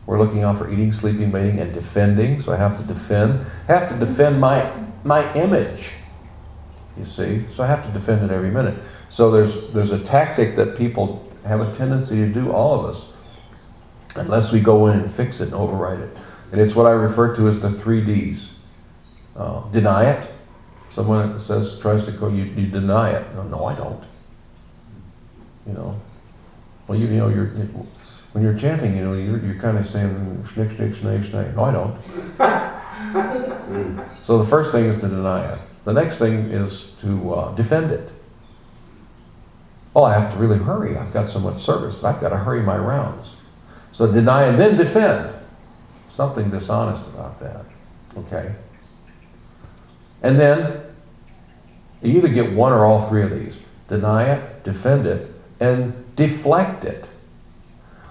We're looking out for eating, sleeping, mating, and defending. So I have to defend. I have to defend my my image. You see, so I have to defend it every minute. So there's there's a tactic that people have a tendency to do. All of us, unless we go in and fix it and override it. And it's what I refer to as the three Ds. Uh, deny it. Someone says, tries to go, you, you deny it. No, no, I don't. You know. Well, you, you know, you're, you- when you're chanting, you know, you're, you're kind of saying, schnick, schnick, snake, snake. No, I don't. So the first thing is to deny it. The next thing is to uh, defend it. Oh, I have to really hurry. I've got so much service. I've got to hurry my rounds. So deny and then defend. something dishonest about that. Okay? And then you either get one or all three of these deny it, defend it, and deflect it.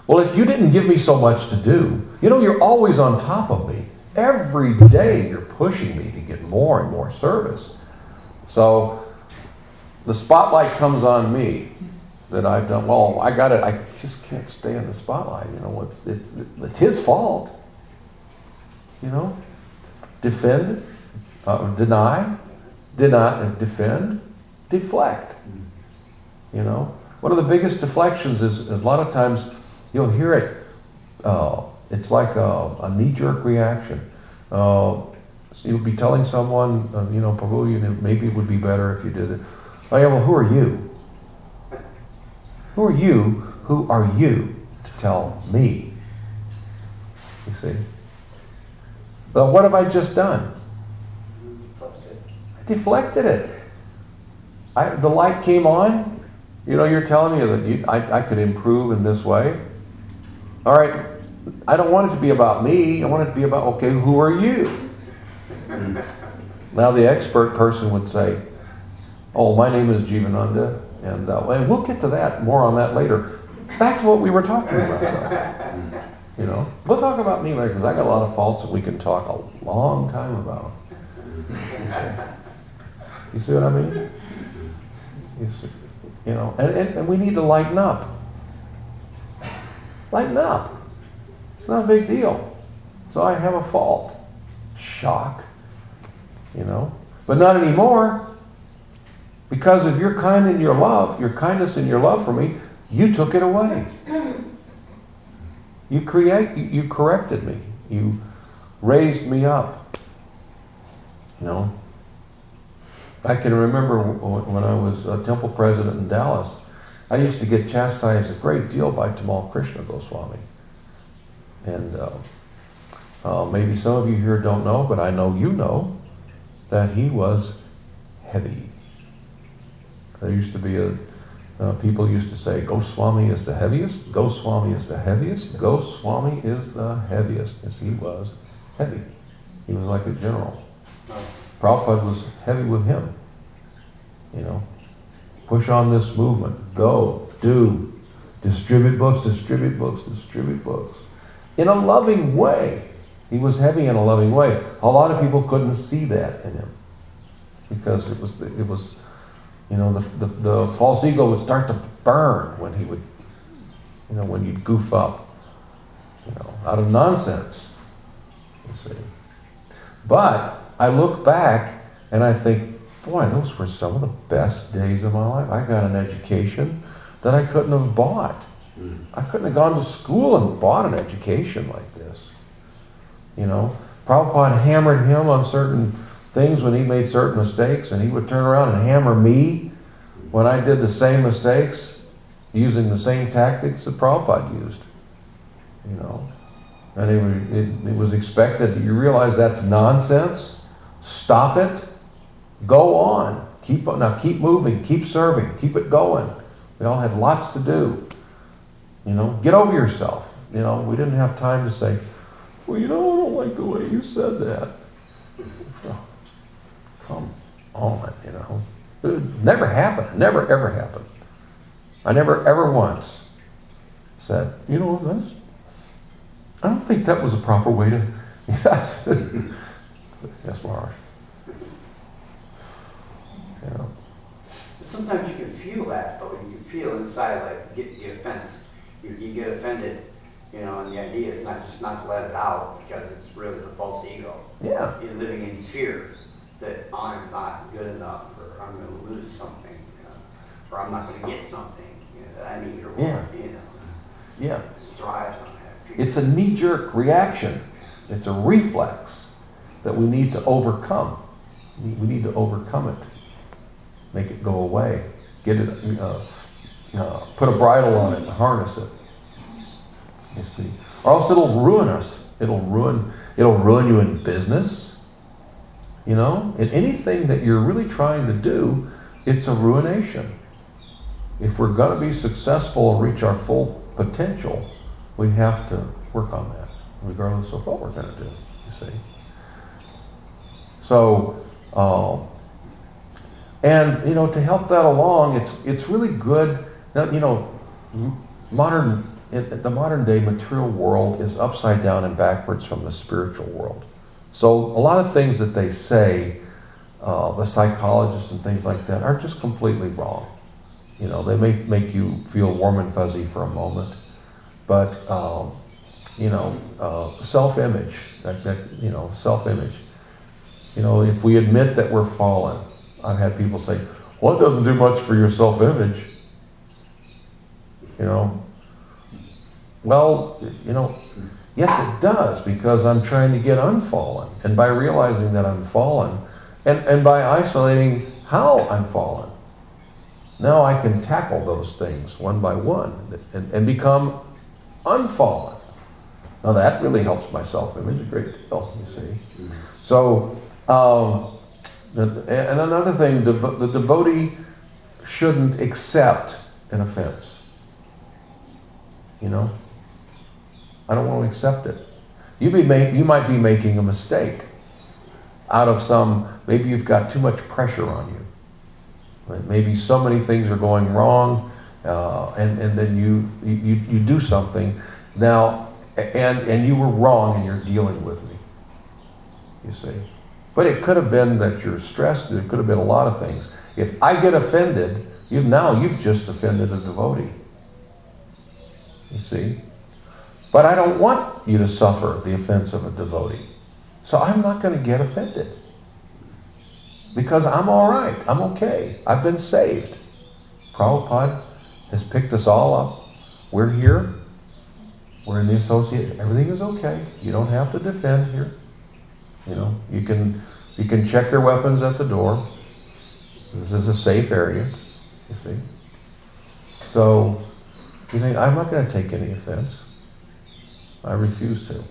Well, if you didn't give me so much to do, you know, you're always on top of me. Every day you're pushing me to get more and more service. So the spotlight comes on me that I've done well. I got it. I just can't stay in the spotlight. You know, it's it's, it's his fault. You know, defend, uh, deny, deny, defend, deflect. You know, one of the biggest deflections is, a lot of times you'll hear it. Uh, it's like a, a knee-jerk reaction. Uh, so you'll be telling someone, uh, you know, know, maybe it would be better if you did it. Oh yeah, well, who are you? Who are you? Who are you to tell me? You see? Well, what have I just done? I deflected it. I, the light came on. You know, you're telling me that you, I, I could improve in this way. All right, I don't want it to be about me. I want it to be about, okay, who are you? Now, the expert person would say, oh, my name is Jivananda, and, uh, and we'll get to that, more on that later. Back to what we were talking about, though. You know, we'll talk about me later, because I got a lot of faults that we can talk a long time about. You see what I mean? You see, you know, and, and, and we need to lighten up. Lighten up. It's not a big deal. So I have a fault. Shock. You know? But not anymore. Because of your kind and your love, your kindness and your love for me, you took it away. You create you, corrected me. You raised me up. You know? I can remember when I was a temple president in Dallas, I used to get chastised a great deal by Tamal Krishna Goswami. And uh, uh, maybe some of you here don't know, but I know you know that he was heavy. There used to be a, uh, people used to say, Goswami is the heaviest, Goswami is the heaviest, Goswami is the heaviest. Yes, he was heavy. He was like a general. Prabhupada was heavy with him. You know, push on this movement, go, do, distribute books, distribute books, distribute books. In a loving way. He was heavy in a loving way. A lot of people couldn't see that in him because it was, it was, you know, the, the, the false ego would start to burn when he would, you know, when you'd goof up, you know, out of nonsense. You see. But I look back and I think, boy, those were some of the best days of my life. I got an education that I couldn't have bought. Hmm. I couldn't have gone to school and bought an education like this. You know, Prabhupada hammered him on certain things when he made certain mistakes, and he would turn around and hammer me when I did the same mistakes using the same tactics that Prabhupada used. You know, and it, it, it was expected you realize that's nonsense. Stop it. Go on. Keep now. Keep moving. Keep serving. Keep it going. We all had lots to do. You know, get over yourself. You know, we didn't have time to say, well, you know, I don't like the way you said that. Come on, you know. It never happened. Never, ever happened. I never, ever once said, you know, that's, I don't think that was a proper way to, yes. You know, Sometimes you can feel that, though. You can feel inside, like, get the offense. You, you get offended, you know, and the idea is not just not to let it out because it's really the false ego. yeah, You're living in fear that I'm not good enough, or I'm going to lose something, you know, or I'm not going to get something you know, that I need or Yeah. want, you know. yeah. It thrives on that. It's a knee jerk reaction. It's a reflex that we need to overcome. We we need to overcome it, make it go away, get it, uh, uh, put a bridle on it and harness it. You see, or else it'll ruin us. It'll ruin. It'll ruin you in business. You know, in anything that you're really trying to do, it's a ruination. If we're going to be successful and reach our full potential, we have to work on that. regardless of what we're going to do. You see. So, um, and you know, to help that along, it's it's really good. Now, you know, modern the modern day material world is upside down and backwards from the spiritual world. So a lot of things that they say, uh, the psychologists and things like that, are just completely wrong. You know, they may make you feel warm and fuzzy for a moment, but um, you know, uh, self-image, that, that you know, self-image. You know, if we admit that we're fallen, I've had people say, "Well, it doesn't do much for your self-image." You know, well, you know, yes, it does because I'm trying to get unfallen, and by realizing that I'm fallen, and and by isolating how I'm fallen, now I can tackle those things one by one and, and become unfallen. Now that really helps my self-image a great deal, you see. So, um, and and another thing, the, the devotee shouldn't accept an offense. You know, I don't want to accept it. You be make, you might be making a mistake out of some. Maybe you've got too much pressure on you. Right? Maybe so many things are going wrong, uh, and and then you, you you do something now, and and you were wrong, and you're dealing with me. You see, but it could have been that you're stressed. It could have been a lot of things. If I get offended, you now you've just offended a devotee. You see, but I don't want you to suffer the offense of a devotee, so I'm not going to get offended because I'm all right. I'm okay. I've been saved. Prabhupada has picked us all up. We're here. We're in the associate. Everything is okay. You don't have to defend here. You know, you can you can check your weapons at the door. This is a safe area. You see. So you think I'm not going to take any offense. I refuse to.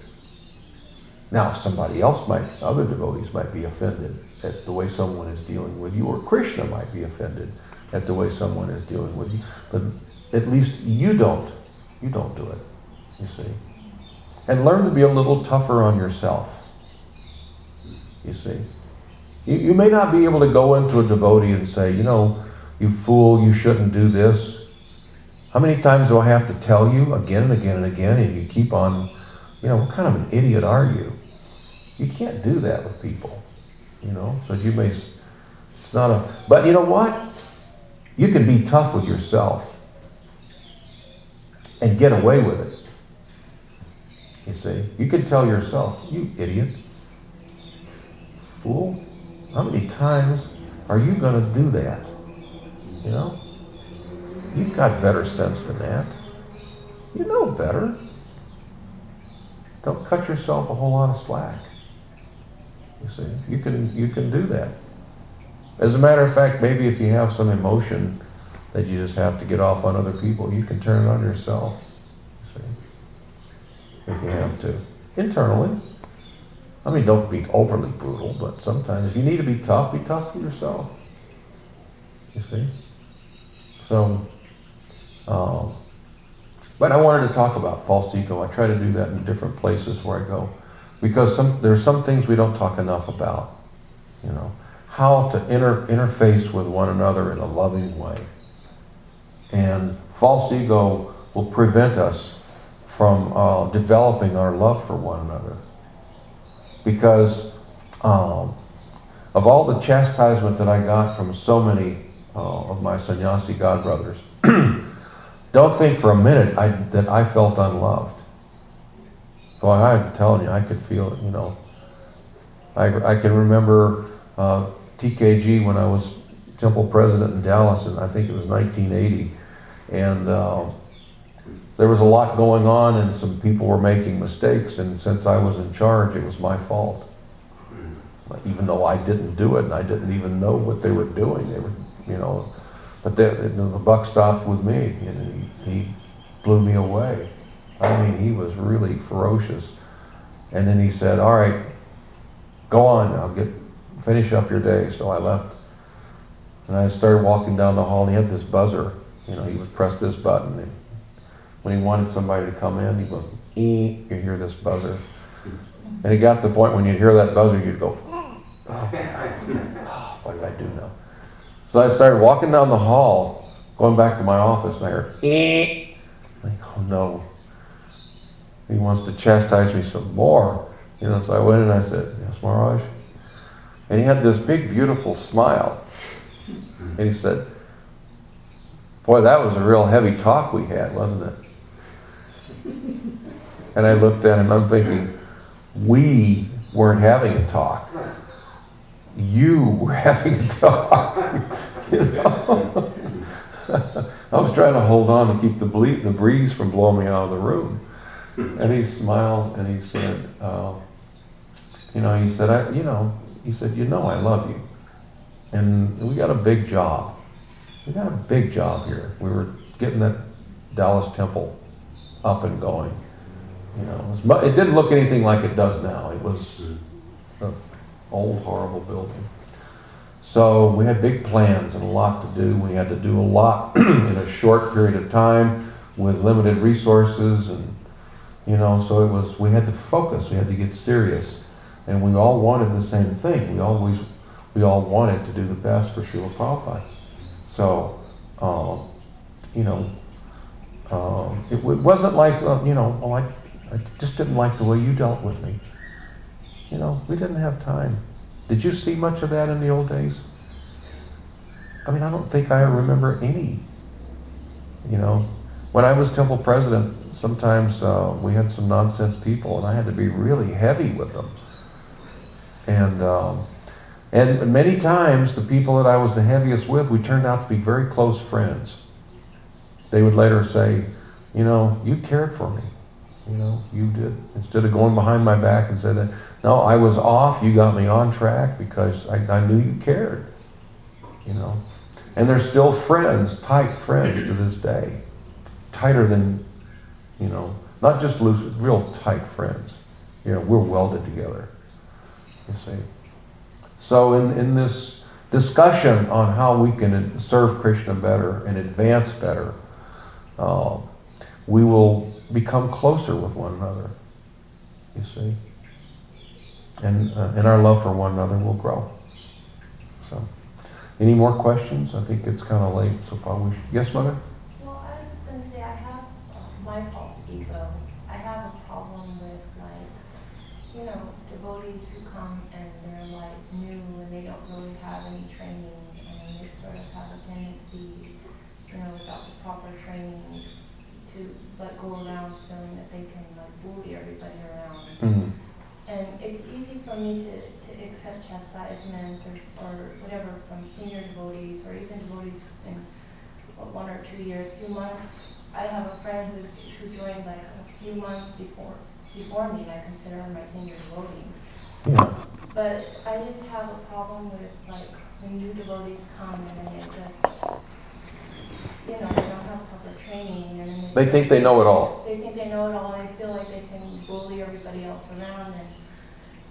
Now, somebody else might, other devotees might be offended at the way someone is dealing with you, or Krishna might be offended at the way someone is dealing with you. But at least you don't, you don't do it, you see. And learn to be a little tougher on yourself, you see. You, you may not be able to go into a devotee and say, you know, you fool, you shouldn't do this. How many times do I have to tell you again and again and again, and you keep on, you know, what kind of an idiot are you? You can't do that with people, you know. So you may, it's not a. But you know what? You can be tough with yourself and get away with it. You see, you can tell yourself, "You idiot, fool! How many times are you going to do that?" You know. You've got better sense than that. You know better. Don't cut yourself a whole lot of slack. You see, you can you can do that. As a matter of fact, maybe if you have some emotion that you just have to get off on other people, you can turn it on yourself. You see, if you have to, internally. I mean, don't be overly brutal, but sometimes if you need to be tough, be tough to yourself. You see. So, um, but I wanted to talk about false ego. I try to do that in different places where I go, because some there's some things we don't talk enough about. You know, how to inter, interface with one another in a loving way. And false ego will prevent us from uh, developing our love for one another, because um, of all the chastisement that I got from so many uh, of my sannyasi godbrothers. Don't think for a minute I, that I felt unloved. Well, I'm telling you, I could feel it, you know. I, I can remember uh, TKG when I was temple president in Dallas, and I think it was 1980. And uh, there was a lot going on, and some people were making mistakes. And since I was in charge, it was my fault. Even though I didn't do it, and I didn't even know what they were doing. They were you know. But the, buck stopped with me, and he, he blew me away. I mean, he was really ferocious. And then he said, "All right, go on. I'll get finish up your day." So I left, and I started walking down the hall. And he had this buzzer. You know, he would press this button, and when he wanted somebody to come in, he would you hear this buzzer. And it got to the point when you'd hear that buzzer, you'd go, "Oh, what did I do now? So I started walking down the hall, going back to my office, and I heard, ee. Like, oh no. He wants to chastise me some more. You know, so I went and I said, Yes, Maharaj. And he had this big, beautiful smile. And he said, Boy, that was a real heavy talk we had, wasn't it? And I looked at him, I'm thinking, we weren't having a talk. You were having a talk. you know? I was trying to hold on to keep the, ble- the breeze from blowing me out of the room. And he smiled and he said, uh, you know, he said, I, you know, he said, you know, I love you. And we got a big job. We got a big job here. We were getting that Dallas Temple up and going. You know, it, was, it didn't look anything like it does now. It was an old, horrible building. So we had big plans and a lot to do. We had to do a lot in a short period of time with limited resources and you know, so it was we had to focus, we had to get serious. And we all wanted the same thing. We always we all wanted to do the best for Srila Prabhupada. So um, you know, um, it, w- wasn't like uh, you know, like I just didn't like the way you dealt with me. You know, we didn't have time. Did you see much of that in the old days? I mean, I don't think I remember any. You know, when I was temple president, sometimes uh, we had some nonsense people, and I had to be really heavy with them. And um, and many times, the people that I was the heaviest with, we turned out to be very close friends. They would later say, "You know, you cared for me. You know, you did." Instead of going behind my back and that, "No, I was off. You got me on track because I, I knew you cared." You know, and they're still friends, tight friends to this day tighter than, you know, not just loose, real tight friends. You know, we're welded together. You see. So in, in this discussion on how we can serve Krishna better and advance better, uh, we will become closer with one another. You see. And, uh, and our love for one another will grow. So, any more questions? I think it's kind of late, so probably, yes, Mother? Well, I was just gonna say, I have my false ego. I have a problem with like, you know, devotees who come and they're like new and they don't really have any training and they sort of have a tendency, you know, without the proper training to let go around feeling that they can like bully everybody around. Mm-hmm. And it's easy for me to, to accept chastisements or, or whatever from senior devotees or even devotees in one or two years, few months. I have a friend who's, who joined like a few months before, before me and I consider her my senior devotee. Yeah. But I just have a problem with like when new devotees come and they just, you know, they don't have proper training and then They think they know it all. they think they know it all, they feel like they can bully everybody else around, and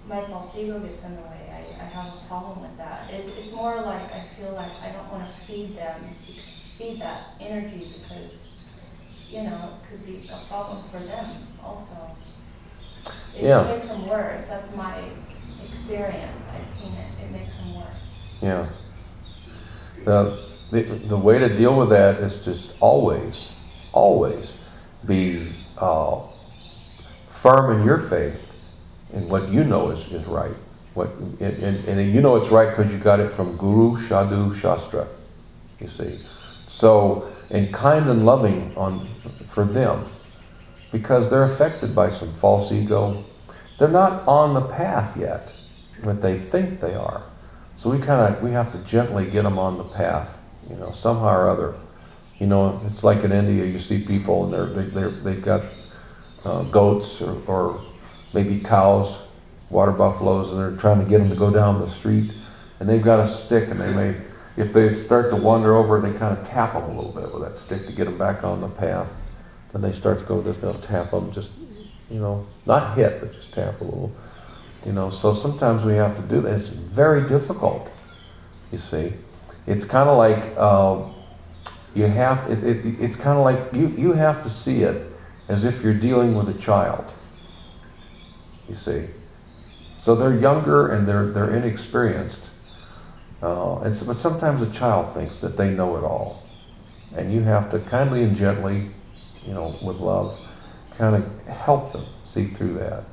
my false ego gets in the way. I, I have a problem with that. It's, it's more like I feel like I don't want to feed them, feed that energy because, you know, it could be a problem for them also. It Yeah. makes them worse. That's my experience. I've seen it. It makes them worse. Yeah. The, the, the way to deal with that is just always, always be uh, firm in your faith in what you know is, is right. What, and, and, and you know it's right because you got it from Guru Sadhu Shastra, you see. So, and kind and loving on, for them because they're affected by some false ego. They're not on the path yet, but they think they are. So we kind of we have to gently get them on the path, you know, somehow or other. You know, it's like in India, you see people and they're they, they're they've got uh, goats or, or maybe cows, water buffaloes, and they're trying to get them to go down the street, and they've got a stick, and they may, if they start to wander over, they kind of tap them a little bit with that stick to get them back on the path. Then they start to go this, they'll tap them, just you know, not hit, but just tap a little. You know, so sometimes we have to do that. It's very difficult, you see. It's kind of like uh, you have, it, it, it's kind of like you, you have to see it as if you're dealing with a child. You see. So they're younger and they're, they're inexperienced. Uh, and so, but sometimes a child thinks that they know it all. And you have to kindly and gently, you know, with love, kind of help them see through that.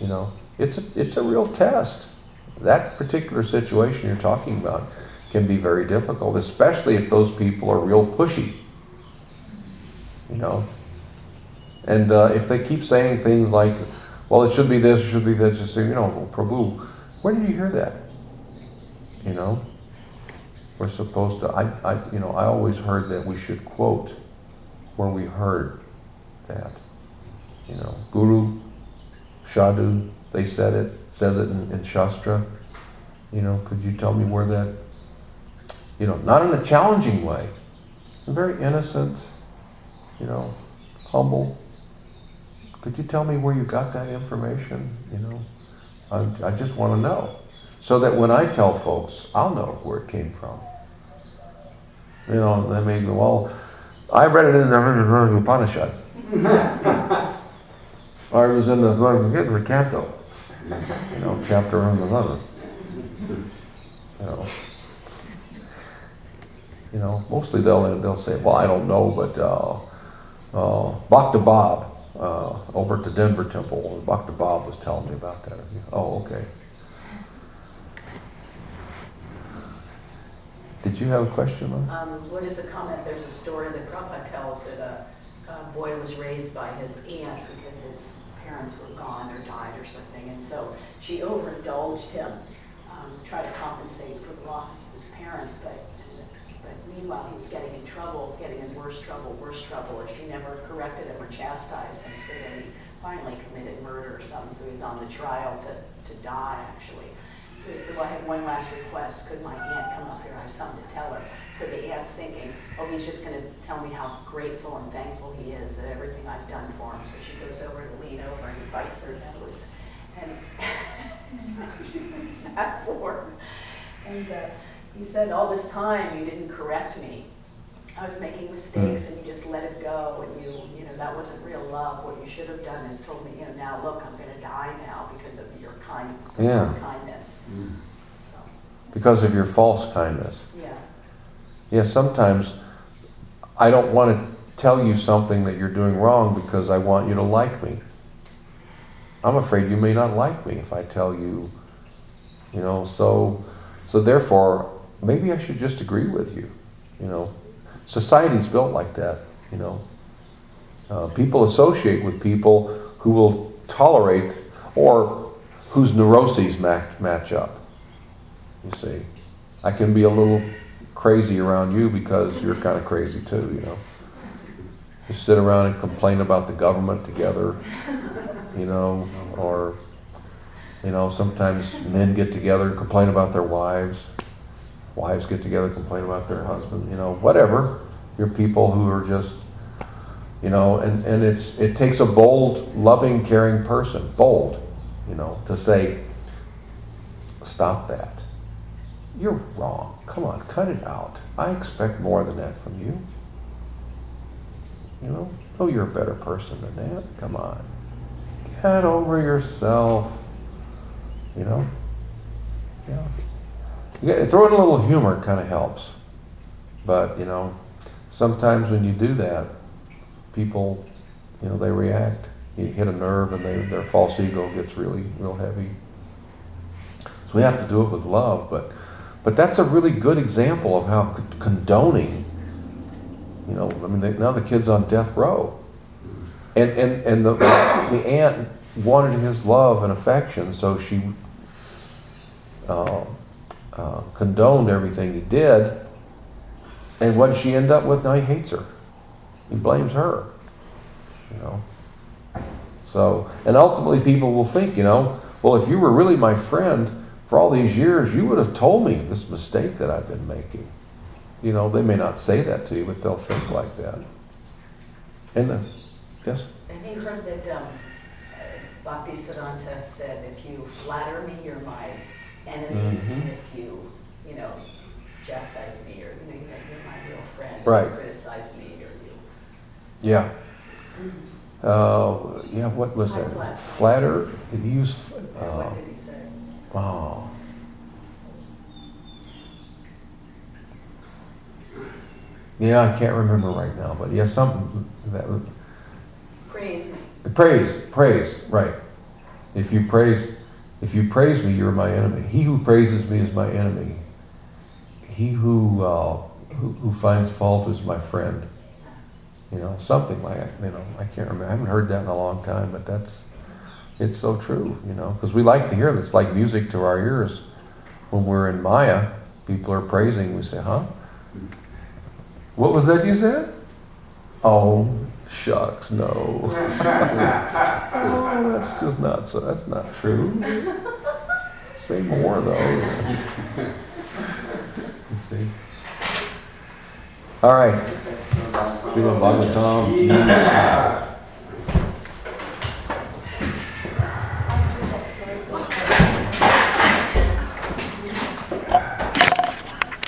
You know, it's a, it's a real test. That particular situation you're talking about can be very difficult, especially if those people are real pushy. You know, and uh, if they keep saying things like, "Well, it should be this, it should be this," just say, you know, Prabhu, where did you hear that? You know, we're supposed to. I, I, you know, I always heard that we should quote where we heard that. You know, Guru, Sadhu, they said it, says it in, in Shastra. You know, could you tell me where that, you know, not in a challenging way, very innocent, you know, humble. Could you tell me where you got that information? You know, I, I just want to know. So that when I tell folks, I'll know where it came from. You know, they may go, well, I read it in the Upanishad. it was in the, the canto, you know, chapter 11. You know, you know, mostly they'll they'll say, "Well, I don't know," but uh, uh, Bhakta Bob uh, over at the Denver Temple, Bhakta Bob was telling me about that. Oh, okay. Did you have a question? on? Um, what is the comment? There's a story that Prabhupada tells that a, a boy was raised by his aunt because his parents were gone or died or something, and so she overindulged him, um, tried to compensate for the loss of his parents, but but meanwhile he was getting in trouble, getting in worse trouble, worse trouble, and she never corrected him or chastised him. So then he finally committed murder or something. So he's on the trial to to die actually. So he said, well, I have one last request. Could my aunt come up here? I have something to tell her. So the aunt's thinking, oh, he's just going to tell me how grateful and thankful he is that everything I've done for him. So she goes over to lean over and he bites her nose. And that for him. And uh, he said, all this time you didn't correct me. I was making mistakes mm. and you just let it go and you, you know, that wasn't real love. What you should have done is told me, you know, now look, I'm going to die now because of your kindness, Yeah. kindness. Mm. So, Because of your false kindness. yeah. Yeah, sometimes I don't want to tell you something that you're doing wrong because I want you to like me. I'm afraid you may not like me if I tell you, you know, so so therefore maybe I should just agree with you, you know. Society's built like that, you know. Uh, people associate with people who will tolerate or whose neuroses match, match up. You see, I can be a little crazy around you because you're kind of crazy too, you know. You sit around and complain about the government together, you know, or, you know, sometimes men get together and complain about their wives. Wives get together complain about their husband, you know, whatever. You're people who are just, you know, and, and it's, it takes a bold, loving, caring person, bold, you know, to say, stop that. You're wrong. Come on, cut it out. I expect more than that from you. You know? Oh, you're a better person than that. Come on. Get over yourself. You know? Yeah. You throw in a little humor kind of helps. But, you know, sometimes when you do that, people, you know, they react. You hit a nerve and they, their false ego gets really, real heavy. So we have to do it with love, but but that's a really good example of how condoning, you know, I mean, they, now the kid's on death row. And, and, and the, the aunt wanted his love and affection, so she uh, uh, condoned everything he did. And what did she end up with? Now he hates her. He blames her, you know. So, and ultimately people will think, you know, well, if you were really my friend, for all these years, you would have told me this mistake that I've been making. You know, they may not say that to you, but they'll think like that. And, uh, yes? Have you heard that um, Bhakti Siddhanta said, if you flatter me, you're my enemy, Mhm. and if you, you know, chastise me, or, you know, you're my real friend. Right. you criticize me, or you, Yeah. Uh, yeah, what was that? Flatter? Did he use? What Uh, did he say? oh. Yeah, I can't remember right now, but yeah, something that would- Praise me. praise, praise, right. If you praise, if you praise me, you're my enemy. He who praises me is my enemy. He who uh, who, who finds fault is my friend. You know, something like that. You know, I can't remember. I haven't heard that in a long time, but that's it's so true. You know, because we like to hear this like music to our ears. When we're in Maya, people are praising. We say, "Huh? What was that you said?" Oh, shucks, no. oh, that's just not so. That's not true. Say more though. You see. All right. Srimad Bhagavatam. ki jai.